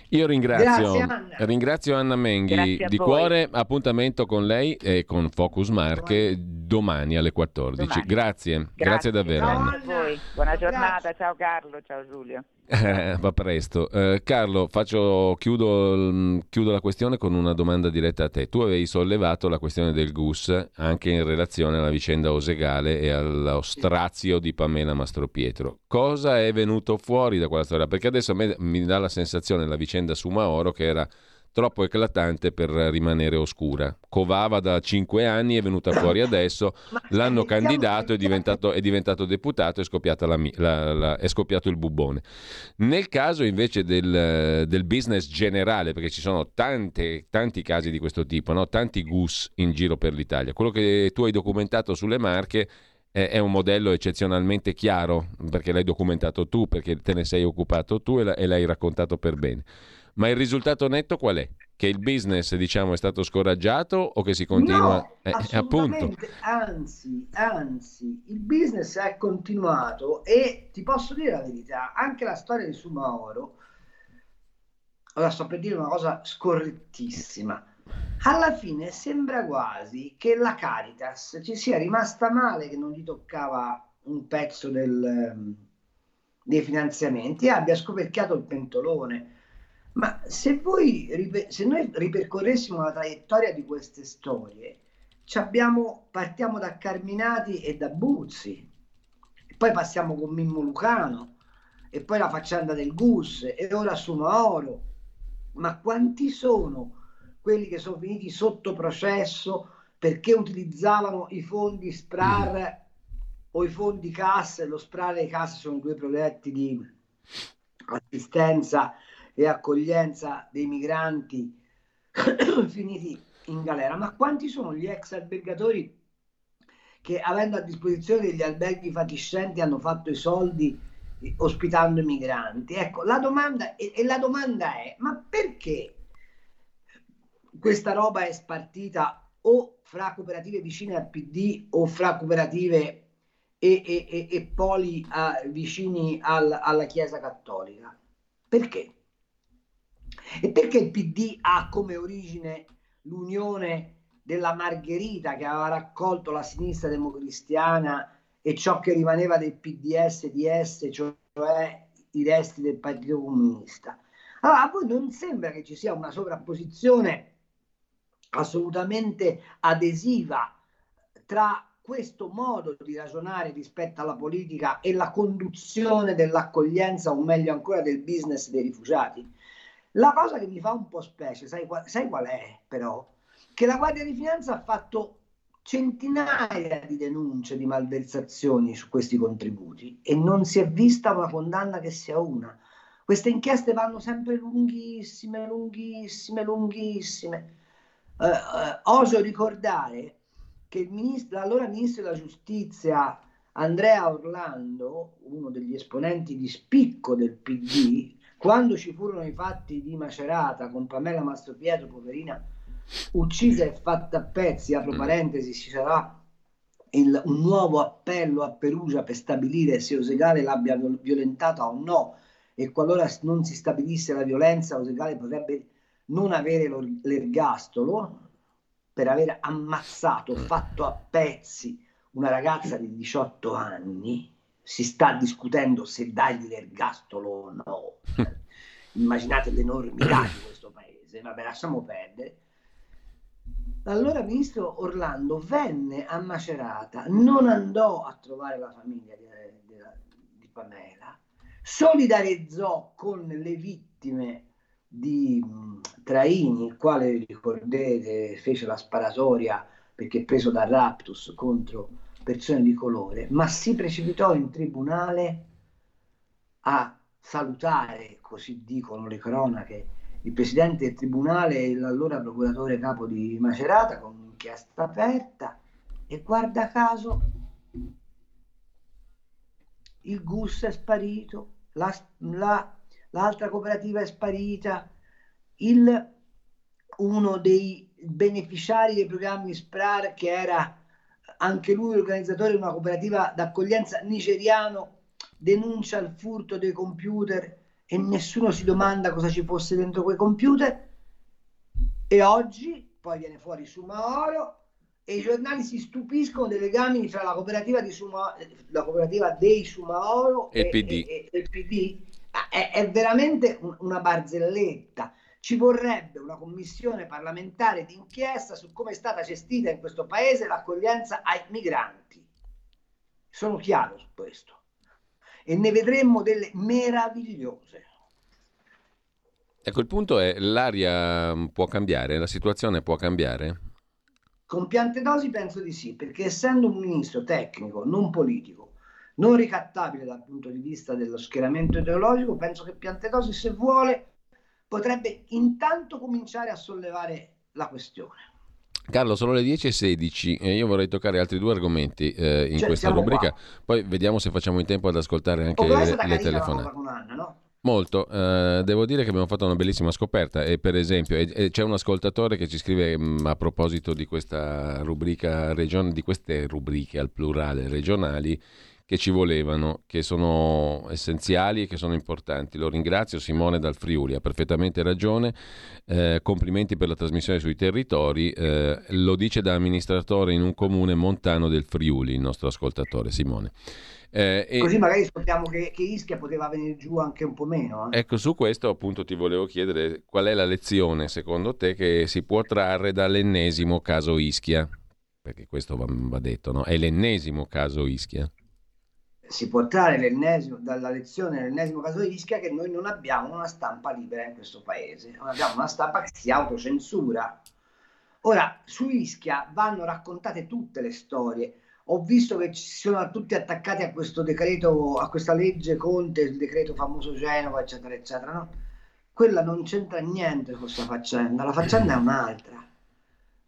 Io ringrazio, Anna. ringrazio Anna Menghi di voi. cuore, appuntamento con lei e con Focus Marche domani alle 14. Domani. Grazie. Grazie, grazie davvero. Ciao Anna. Buona giornata, ciao Carlo, ciao Giulio. Eh, va presto. Eh, Carlo, faccio, chiudo, chiudo, la questione con una domanda diretta a te. Tu avevi sollevato la questione del GUS anche in relazione alla vicenda Osegale e allo strazio di Pamela Mastropietro. Cosa è venuto fuori da quella storia? Perché adesso a me mi dà la sensazione la vicenda su Maoro che era troppo eclatante per rimanere oscura. Covava da cinque anni, è venuta fuori (coughs) adesso, l'hanno candidato, è diventato, è diventato deputato, è, la, la, la, è, scoppiato il bubbone. Nel caso invece del, del business generale, perché ci sono tante, tanti casi di questo tipo, no? tanti gus in giro per l'Italia, quello che tu hai documentato sulle marche è un modello eccezionalmente chiaro perché l'hai documentato tu, perché te ne sei occupato tu e l'hai raccontato per bene. Ma il risultato netto qual è? Che il business, diciamo, è stato scoraggiato o che si continua? No, eh, appunto. Anzi, anzi, il business è continuato e ti posso dire la verità, anche la storia di Sumaoro, ora sto per dire una cosa scorrettissima, alla fine sembra quasi che la Caritas ci sia rimasta male che non gli toccava un pezzo del, dei finanziamenti e abbia scoperchiato il pentolone ma se, voi, se noi ripercorressimo la traiettoria di queste storie, abbiamo, partiamo da Carminati e da Buzzi, e poi passiamo con Mimmo Lucano, e poi la faccenda del Gus, e ora sono Oro. Ma quanti sono quelli che sono finiti sotto processo perché utilizzavano i fondi SPRAR mm. o i fondi CAS? Lo SPRAR e i CAS sono due progetti di assistenza e accoglienza dei migranti (coughs) finiti in galera, ma quanti sono gli ex albergatori che avendo a disposizione degli alberghi fatiscenti hanno fatto i soldi ospitando i migranti? Ecco, la domanda, e, e la domanda è, ma perché questa roba è spartita o fra cooperative vicine al PD o fra cooperative e, e, e, e poli a, vicini al, alla Chiesa Cattolica? Perché? E perché il PD ha come origine l'unione della Margherita che aveva raccolto la sinistra democristiana e ciò che rimaneva del PDS DS, cioè i resti del Partito Comunista? Allora, a voi non sembra che ci sia una sovrapposizione assolutamente adesiva tra questo modo di ragionare rispetto alla politica e la conduzione dell'accoglienza, o meglio ancora del business dei rifugiati? La cosa che mi fa un po' specie, sai, sai qual è però? Che la Guardia di Finanza ha fatto centinaia di denunce di malversazioni su questi contributi e non si è vista una condanna che sia una. Queste inchieste vanno sempre lunghissime, lunghissime, lunghissime. Eh, eh, oso ricordare che il ministro, l'allora ministro della giustizia Andrea Orlando, uno degli esponenti di spicco del PD, quando ci furono i fatti di Macerata con Pamela Mastropietro, poverina, uccisa e fatta a pezzi, apro mm. parentesi, ci sarà il, un nuovo appello a Perugia per stabilire se Osegale l'abbia violentata o no. E qualora non si stabilisse la violenza Osegale potrebbe non avere l'ergastolo per aver ammazzato, fatto a pezzi una ragazza di 18 anni si sta discutendo se dargli l'ergastolo o no. (laughs) Immaginate l'enormità di questo paese, vabbè, lasciamo perdere. Allora ministro Orlando venne a Macerata, non andò a trovare la famiglia di, di, di Pamela, solidarizzò con le vittime di Traini, il quale ricordate fece la sparatoria perché preso da raptus contro persone di colore, ma si precipitò in tribunale a salutare, così dicono le cronache, il presidente del tribunale e l'allora procuratore capo di Macerata con un'inchiesta aperta. E guarda caso il GUS è sparito, la, la, l'altra cooperativa è sparita, il, uno dei beneficiari dei programmi SPRAR che era anche lui organizzatore di una cooperativa d'accoglienza nigeriano denuncia il furto dei computer e nessuno si domanda cosa ci fosse dentro quei computer e oggi poi viene fuori Sumaoro e i giornali si stupiscono dei legami tra la cooperativa, di Suma, la cooperativa dei Sumaoro e, e, PD. e, e il PD. È, è veramente un, una barzelletta. Ci vorrebbe una commissione parlamentare d'inchiesta su come è stata gestita in questo paese l'accoglienza ai migranti. Sono chiaro su questo. E ne vedremmo delle meravigliose. Ecco, il punto è l'aria può cambiare, la situazione può cambiare? Con Piantedosi penso di sì, perché essendo un ministro tecnico, non politico, non ricattabile dal punto di vista dello schieramento ideologico, penso che Piantedosi, se vuole, potrebbe intanto cominciare a sollevare la questione. Carlo, sono le 10.16 e io vorrei toccare altri due argomenti eh, in cioè, questa rubrica, qua. poi vediamo se facciamo in tempo ad ascoltare anche le, le telefonate. No? Molto, eh, devo dire che abbiamo fatto una bellissima scoperta e per esempio e, e c'è un ascoltatore che ci scrive mh, mm, a proposito di questa rubrica region, di queste rubriche al plurale regionali che ci volevano, che sono essenziali e che sono importanti. Lo ringrazio, Simone dal Friuli, ha perfettamente ragione, eh, complimenti per la trasmissione sui territori, eh, lo dice da amministratore in un comune montano del Friuli, il nostro ascoltatore Simone. Eh, e... Così magari scopriamo che, che, Ischia poteva venire giù anche un po' meno. Eh? Ecco, su questo appunto ti volevo chiedere qual è la lezione secondo te che si può trarre dall'ennesimo caso Ischia? Perché questo va, va detto, no? È l'ennesimo caso Ischia. Si può trarre dalla lezione dell'ennesimo caso Ischia che noi non abbiamo una stampa libera in questo paese, non abbiamo una stampa che si autocensura. Ora, su Ischia vanno raccontate tutte le storie ho visto che ci sono tutti attaccati a questo decreto, a questa legge Conte, il decreto famoso Genova, eccetera, eccetera. No? Quella non c'entra niente con questa faccenda, la faccenda è un'altra.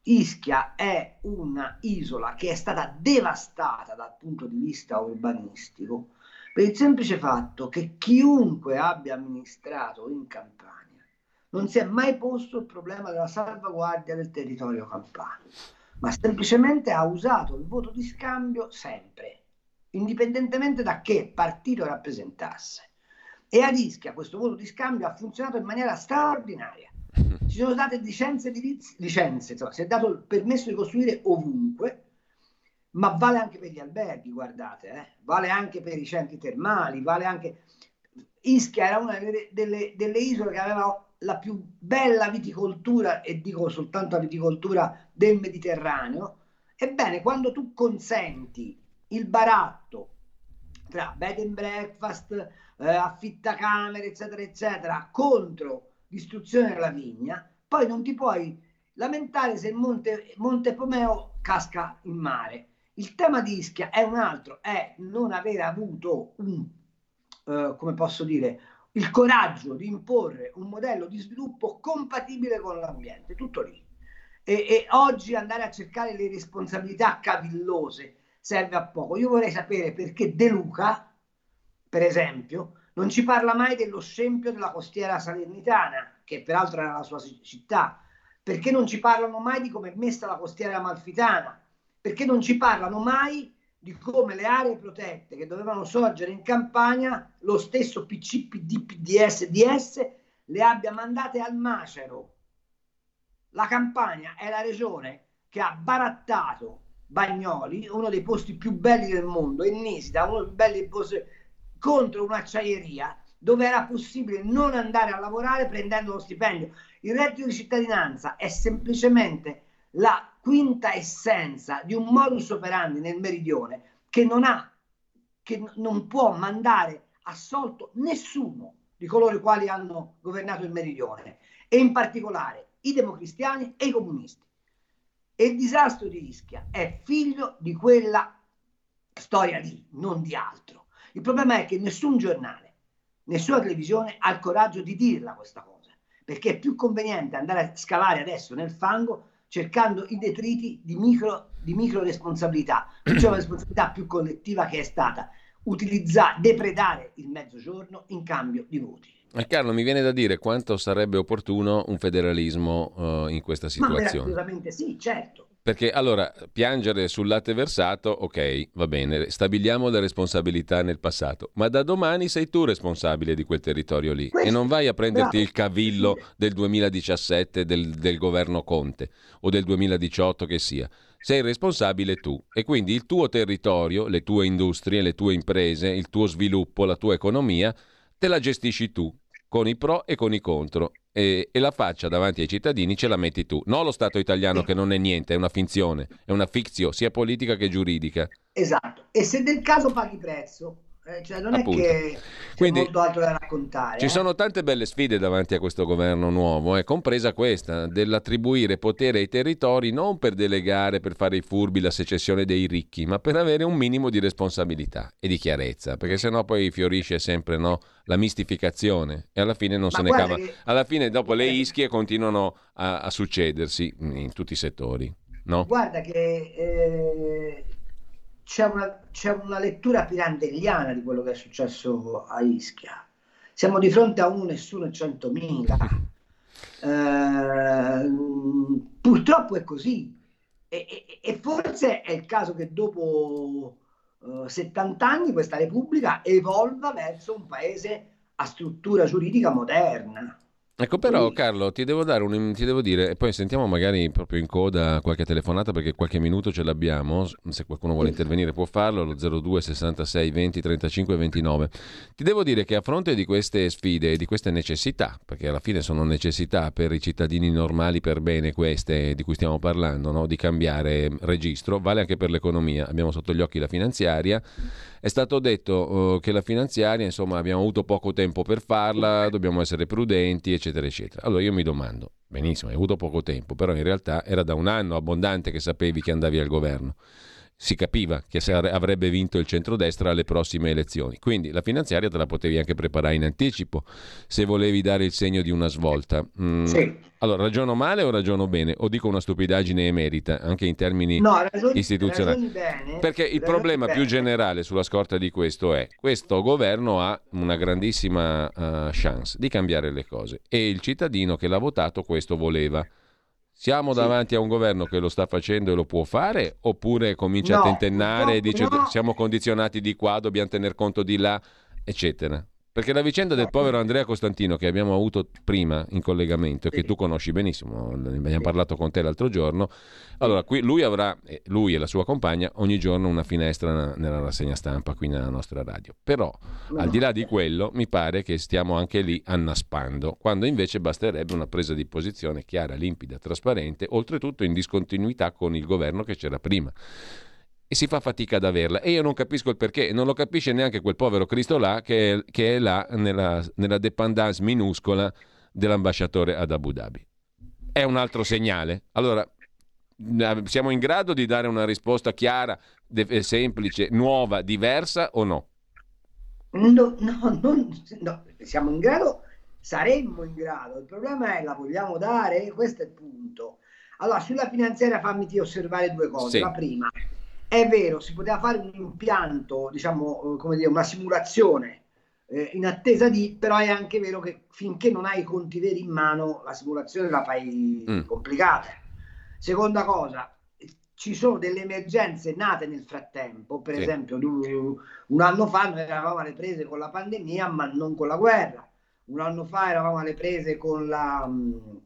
Ischia è una isola che è stata devastata dal punto di vista urbanistico per il semplice fatto che chiunque abbia amministrato in Campania non si è mai posto il problema della salvaguardia del territorio campano ma semplicemente ha usato il voto di scambio sempre, indipendentemente da che partito rappresentasse. E a Ischia questo voto di scambio ha funzionato in maniera straordinaria. Ci sono state licenze, licenze insomma, si è dato il permesso di costruire ovunque, ma vale anche per gli alberghi, guardate, eh? vale anche per i centri termali, vale anche... Ischia era una delle, delle, delle isole che aveva la più bella viticoltura, e dico soltanto la viticoltura del Mediterraneo, ebbene, quando tu consenti il baratto tra bed and breakfast, eh, affittacamere, eccetera, eccetera, contro l'istruzione della vigna, poi non ti puoi lamentare se il Monte, Monte Pomeo casca in mare. Il tema di Ischia è un altro, è non aver avuto un, eh, come posso dire, il coraggio di imporre un modello di sviluppo compatibile con l'ambiente, tutto lì. E, e, oggi andare a cercare le responsabilità cavillose serve a poco. Io vorrei sapere perché De Luca, per esempio, non ci parla mai dello scempio della costiera salernitana, che peraltro era la sua città, perché non ci parlano mai di come è messa la costiera amalfitana, perché non ci parlano mai di come le aree protette che dovevano sorgere in campagna, lo stesso PC, PD, PDS, DS, le abbia mandate al macero. La Campania è la regione che ha barattato Bagnoli, uno dei posti più belli del mondo, e Nisida, uno dei belli posti, contro un'acciaieria dove era possibile non andare a lavorare prendendo lo stipendio. Il reddito di cittadinanza è semplicemente la quinta essenza di un modus operandi nel meridione che non ha, che non può mandare assolto nessuno di coloro i quali hanno governato il meridione e in particolare i democristiani e i comunisti. E il disastro di Ischia è figlio di quella storia lì, non di altro. Il problema è che nessun giornale, nessuna televisione ha il coraggio di dirla questa cosa, perché è più conveniente andare a scavare adesso nel fango cercando i detriti di micro, di micro responsabilità. C'è (clears throat) una responsabilità più collettiva che è stata utilizzare, depredare il mezzogiorno in cambio di voti. Eh, Carlo, mi viene da dire quanto sarebbe opportuno un federalismo uh, in questa situazione. Ma assolutamente sì, certo. Perché allora piangere sul latte versato, ok, va bene, stabiliamo le responsabilità nel passato, ma da domani sei tu responsabile di quel territorio lì Questo, e non vai a prenderti bravo. il cavillo del 2017 del, del governo Conte o del 2018 che sia. Sei responsabile tu e quindi il tuo territorio, le tue industrie, le tue imprese, il tuo sviluppo, la tua economia, te la gestisci tu con i pro e con i contro e, e, la faccia davanti ai cittadini ce la metti tu, non lo Stato italiano che non è niente, è una finzione, è una ficzione sia politica che giuridica. Esatto, e se del caso paghi prezzo, eh, cioè non Appunto. è che Quindi, molto altro da raccontare. Ci eh? sono tante belle sfide davanti a questo governo nuovo, eh, compresa questa, dell'attribuire potere ai territori non per delegare, per fare i furbi, la secessione dei ricchi, ma per avere un minimo di responsabilità e di chiarezza, perché sennò poi fiorisce sempre no, la mistificazione e alla fine non ma se ne cava. Che... Alla fine dopo le ischie continuano a, a succedersi in tutti i settori. No? Guarda che eh, c'è una, c'è una lettura pirandelliana di quello che è successo a Ischia. Siamo di fronte a un nessuno e centomila. Eh, purtroppo è così. E, e, e, forse è il caso che dopo uh, 70 anni questa Repubblica evolva verso un paese a struttura giuridica moderna. Ecco però Carlo, ti devo, dare un, ti devo dire, e poi sentiamo magari proprio in coda qualche telefonata perché qualche minuto ce l'abbiamo, se qualcuno vuole intervenire può farlo, allo 02 66 20 35 29. Ti devo dire che a fronte di queste sfide e di queste necessità, perché alla fine sono necessità per i cittadini normali per bene queste di cui stiamo parlando, no? di cambiare registro, vale anche per l'economia, abbiamo sotto gli occhi la finanziaria è stato detto uh, che la finanziaria, insomma, abbiamo avuto poco tempo per farla, dobbiamo essere prudenti, eccetera, eccetera. Allora io mi domando, benissimo, hai avuto poco tempo, però in realtà era da un anno abbondante che sapevi che andavi al governo si capiva che avrebbe vinto il centrodestra alle prossime elezioni. Quindi la finanziaria te la potevi anche preparare in anticipo se volevi dare il segno di una svolta. Mm. Sì. Allora, ragiono male o ragiono bene? O dico una stupidaggine emerita, anche in termini no, ragioni, istituzionali? Bene, Perché il problema bene. più generale sulla scorta di questo è questo governo ha una grandissima uh, chance di cambiare le cose e il cittadino che l'ha votato questo voleva. Siamo sì. davanti a un governo che lo sta facendo e lo può fare oppure comincia no, a tentennare no, e dice no. siamo condizionati di qua, dobbiamo tener conto di là, eccetera? Perché la vicenda del povero Andrea Costantino che abbiamo avuto prima in collegamento, che tu conosci benissimo, ne abbiamo parlato con te l'altro giorno, allora qui lui avrà, lui e la sua compagna, ogni giorno una finestra nella rassegna stampa qui nella nostra radio. Però al di là di quello mi pare che stiamo anche lì annaspando, quando invece basterebbe una presa di posizione chiara, limpida, trasparente, oltretutto in discontinuità con il governo che c'era prima e si fa fatica ad averla. E io non capisco il perché, non lo capisce neanche quel povero Cristo là che è, che è là nella, nella dependance minuscola dell'ambasciatore ad Abu Dhabi. È un altro segnale. Allora, siamo in grado di dare una risposta chiara, de- semplice, nuova, diversa o no? No, no, non, no, siamo in grado, saremmo in grado. Il problema è la vogliamo dare? Questo è il punto. Allora, sulla finanziaria fammi osservare due cose. Sì. La prima, è vero, si poteva fare un impianto, diciamo, eh, come dire, una simulazione eh, in attesa di, però è anche vero che finché non hai i conti veri in mano, la simulazione la fai mm. complicata. Seconda cosa, ci sono delle emergenze nate nel frattempo, per sì. esempio un anno fa noi eravamo alle prese con la pandemia, ma non con la guerra. Un anno fa eravamo alle prese con la mh,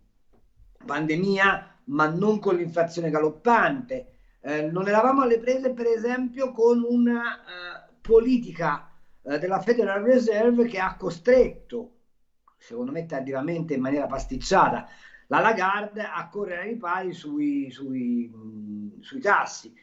pandemia, ma non con l'inflazione galoppante eh, non eravamo alle prese, per esempio, con una uh, politica uh, della Federal Reserve che ha costretto, secondo me tardivamente in maniera pasticciata, la Lagarde a correre ai ripari sui, sui, mh, sui tassi.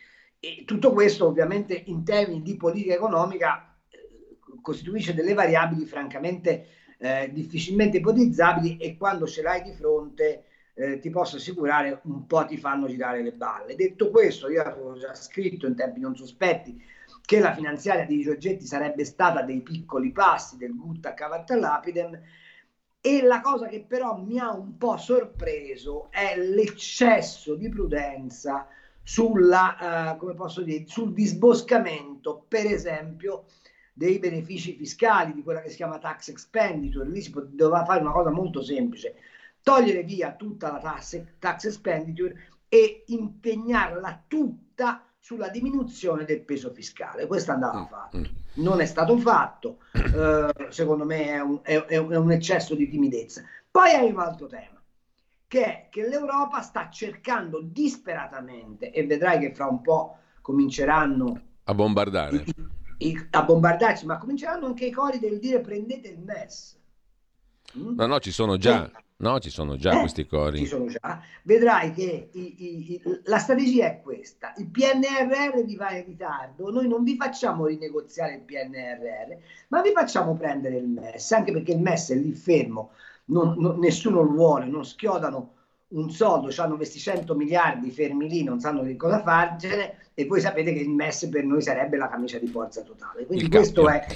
E tutto questo ovviamente in termini di politica economica eh, costituisce delle variabili francamente eh, difficilmente ipotizzabili e quando ce l'hai di fronte eh, ti posso assicurare un po' ti fanno girare le balle. Detto questo, io avevo già scritto in tempi non sospetti che la finanziaria di Giorgetti sarebbe stata dei piccoli passi del gutta cavatta lapidem e la cosa che però mi ha un po' sorpreso è l'eccesso di prudenza sulla, uh, come posso dire, sul disboscamento, per esempio, dei benefici fiscali, di quella che si chiama tax expenditure, lì si doveva fare una cosa molto semplice, togliere via tutta la tax, tax expenditure e impegnarla tutta sulla diminuzione del peso fiscale. Questo andava mm, fatto. Mm. Non è stato fatto, (clears throat) eh, secondo me è un, è, è un, eccesso di timidezza. Poi hai un altro tema, che è che l'Europa sta cercando disperatamente, e vedrai che fra un po' cominceranno a bombardare. I, i, a bombardarci, ma cominceranno anche i cori del dire prendete il MES. Mm? No, no, ci sono già. No, ci sono già eh, questi cori. Ci sono già. Vedrai che i, i, i, la strategia è questa. Il PNRR vi va in ritardo, noi non vi facciamo rinegoziare il PNRR, ma vi facciamo prendere il MES, anche perché il MES è lì fermo, non, non, nessuno lo vuole, non schiodano un soldo, hanno questi 100 miliardi fermi lì, non sanno che cosa farcene e voi sapete che il MES per noi sarebbe la camicia di forza totale. Quindi questo è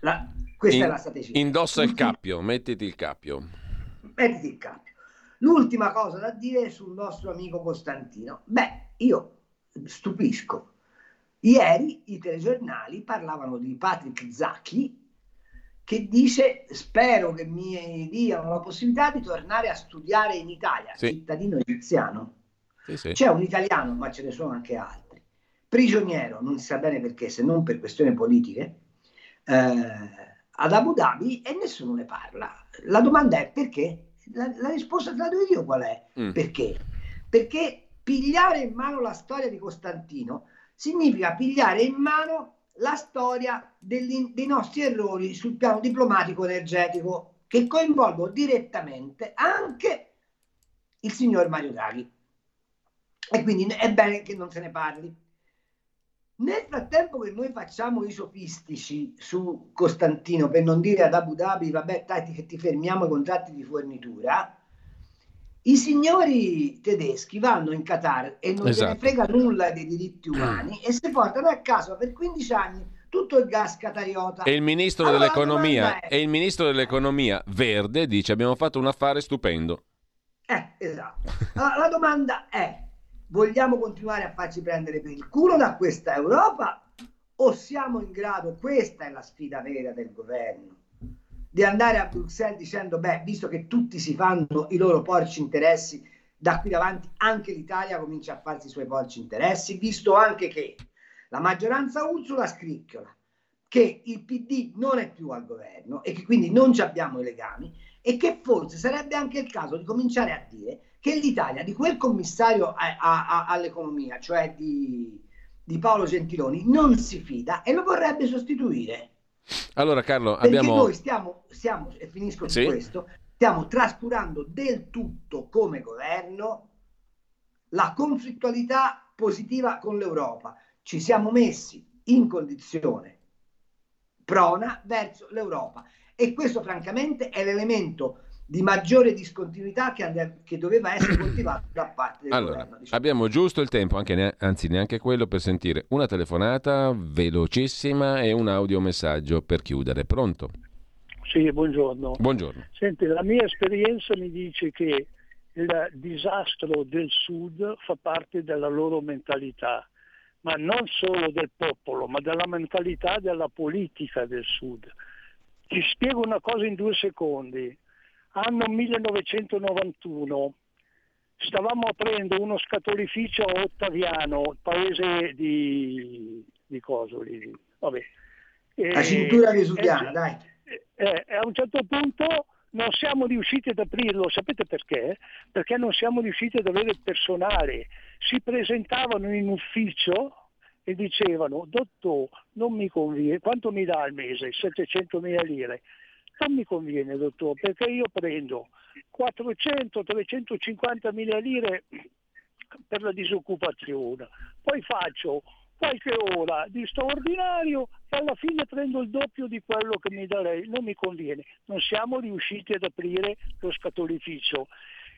la, questa in, è la strategia. Indossa il (laughs) cappio, mettiti il cappio mettiti il cambio. L'ultima cosa da dire sul nostro amico Costantino. Beh, io stupisco. Ieri i telegiornali parlavano di Patrick Zacchi che dice spero che mi diano la possibilità di tornare a studiare in Italia, sì. cittadino egiziano. Sì, sì. C'è un italiano, ma ce ne sono anche altri, prigioniero, non si sa bene perché, se non per questioni politiche, eh, ad Abu Dhabi e nessuno ne parla. La domanda è perché? La, la risposta te la do io qual è? Mm. Perché? Perché pigliare in mano la storia di Costantino significa pigliare in mano la storia degli, dei nostri errori sul piano diplomatico energetico che coinvolgono direttamente anche il signor Mario Draghi. E quindi è bene che non se ne parli. Nel frattempo che noi facciamo i sofistici su Costantino, per non dire ad Abu Dhabi, vabbè, dai, che ti fermiamo i contratti di fornitura, i signori tedeschi vanno in Qatar e non esatto. ne frega nulla dei diritti umani e si portano a casa per 15 anni tutto il gas qatariota. E il ministro, allora, dell'economia, è... e il ministro dell'economia verde dice abbiamo fatto un affare stupendo. Eh, esatto. Allora, la domanda è vogliamo continuare a farci prendere per il culo da questa Europa? O siamo in grado, questa è la sfida vera del governo, di andare a Bruxelles dicendo, beh, visto che tutti si fanno i loro porci interessi, da qui davanti anche l'Italia comincia a farsi i suoi porci interessi, visto anche che la maggioranza Ursula scricchiola che il PD non è più al governo e che quindi non ci abbiamo i legami e che forse sarebbe anche il caso di cominciare a dire che l'Italia di quel commissario a, a, a, all'economia, cioè di, di, Paolo Gentiloni, non si fida e lo vorrebbe sostituire. Allora Carlo, Perché abbiamo... noi stiamo, stiamo, e finisco su questo, stiamo trascurando del tutto come governo la conflittualità positiva con l'Europa. Ci siamo messi in condizione prona verso l'Europa e questo francamente è l'elemento di maggiore discontinuità che, and- che doveva essere coltivato da parte del allora, governo. Diciamo. Abbiamo giusto il tempo, ne- anzi neanche quello, per sentire una telefonata velocissima e un audiomessaggio per chiudere. Pronto? Sì, buongiorno. Buongiorno. Senti, la mia esperienza mi dice che il disastro del Sud fa parte della loro mentalità, ma non solo del popolo, ma della mentalità della politica del Sud. Ti spiego una cosa in due secondi anno 1991 stavamo aprendo uno scatolificio a Ottaviano, paese di, di Cosoli. Vabbè. La cintura vesuviana, dai. E, a un certo punto non siamo riusciti ad aprirlo, sapete perché? Perché non siamo riusciti ad avere il personale. Si presentavano in ufficio e dicevano, dottor, non mi conviene, quanto mi dà al mese? 700 mila lire non mi conviene dottore perché io prendo 400-350 mila lire per la disoccupazione, poi faccio qualche ora di straordinario e alla fine prendo il doppio di quello che mi dà lei, non mi conviene. Non siamo riusciti ad aprire lo scatolificio.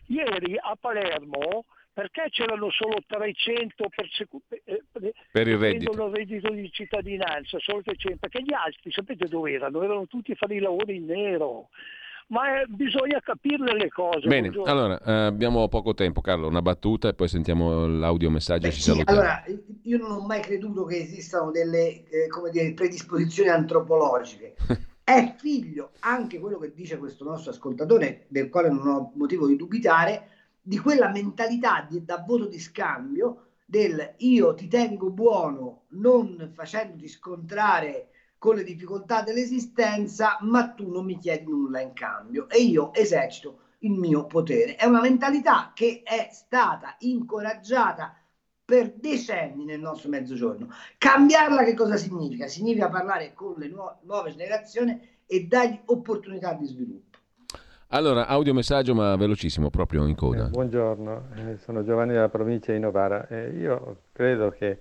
Ieri a Palermo perché c'erano solo 300 persecu- eh, per il reddito. il reddito di cittadinanza, solo 300, perché gli altri sapete dove erano? Erano tutti a fare i lavori in nero. Ma eh, bisogna capirle le cose. Bene, allora eh, abbiamo poco tempo, Carlo, una battuta e poi sentiamo l'audiomessaggio e ci sì, salutiamo. Allora, io non ho mai creduto che esistano delle eh, come dire, predisposizioni antropologiche. (laughs) È figlio, anche quello che dice questo nostro ascoltatore, del quale non ho motivo di dubitare, di quella mentalità di, da voto di scambio del io ti tengo buono non facendoti scontrare con le difficoltà dell'esistenza, ma tu non mi chiedi nulla in cambio e io esercito il mio potere. È una mentalità che è stata incoraggiata per decenni nel nostro mezzogiorno. Cambiarla che cosa significa? Significa parlare con le nu- nuove generazioni e dargli opportunità di sviluppo. Allora, audiomessaggio ma velocissimo, proprio in coda. Eh, buongiorno, eh, sono Giovanni della provincia di Novara. Eh, io credo che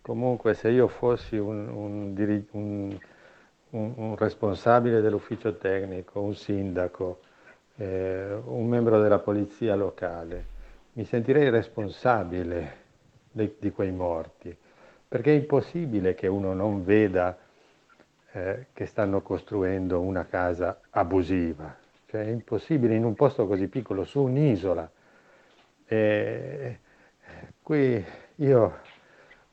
comunque se io fossi un, un, diri- un, un responsabile dell'ufficio tecnico, un sindaco, eh, un membro della polizia locale, mi sentirei responsabile di, di quei morti, perché è impossibile che uno non veda eh, che stanno costruendo una casa abusiva, cioè è impossibile in un posto così piccolo, su un'isola. E qui io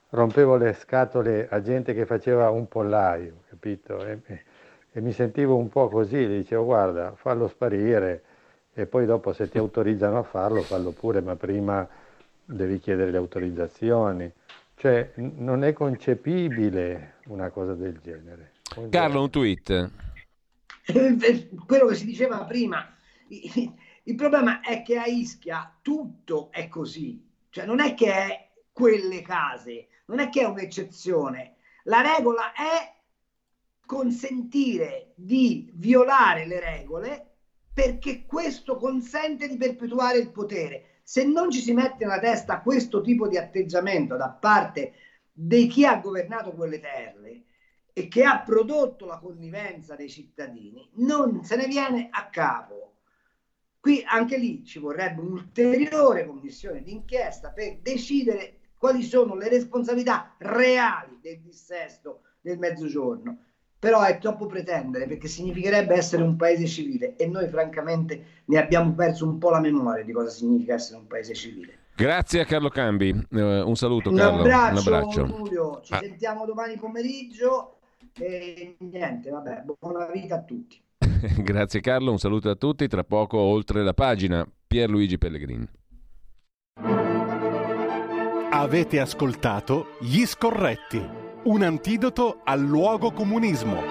rompevo le scatole a gente che faceva un pollaio, capito? E, e mi sentivo un po' così, gli dicevo guarda, fallo sparire e poi dopo se ti autorizzano a farlo, fallo pure, ma prima devi chiedere le autorizzazioni. Cioè, non è concepibile una cosa del genere. Carlo, un tweet. Quello che si diceva prima, il problema è che a Ischia tutto è così, cioè non è che è quelle case, non è che è un'eccezione. La regola è consentire di violare le regole perché questo consente di perpetuare il potere se non ci si mette nella testa questo tipo di atteggiamento da parte di chi ha governato quelle terre e che ha prodotto la connivenza dei cittadini, non se ne viene a capo. Qui anche lì ci vorrebbe un'ulteriore commissione d'inchiesta per decidere quali sono le responsabilità reali del dissesto del mezzogiorno però è troppo pretendere perché significherebbe essere un paese civile e noi francamente ne abbiamo perso un po' la memoria di cosa significa essere un paese civile. Grazie a Carlo Cambi, uh, un saluto un Carlo. Abbraccio, un abbraccio. Giulio, ci ah. sentiamo domani pomeriggio e niente, vabbè, buona vita a tutti. (laughs) Grazie Carlo, un saluto a tutti, tra poco oltre la pagina Pierluigi Pellegrini. Avete ascoltato Gli Scorretti un antidoto al luogo comunismo.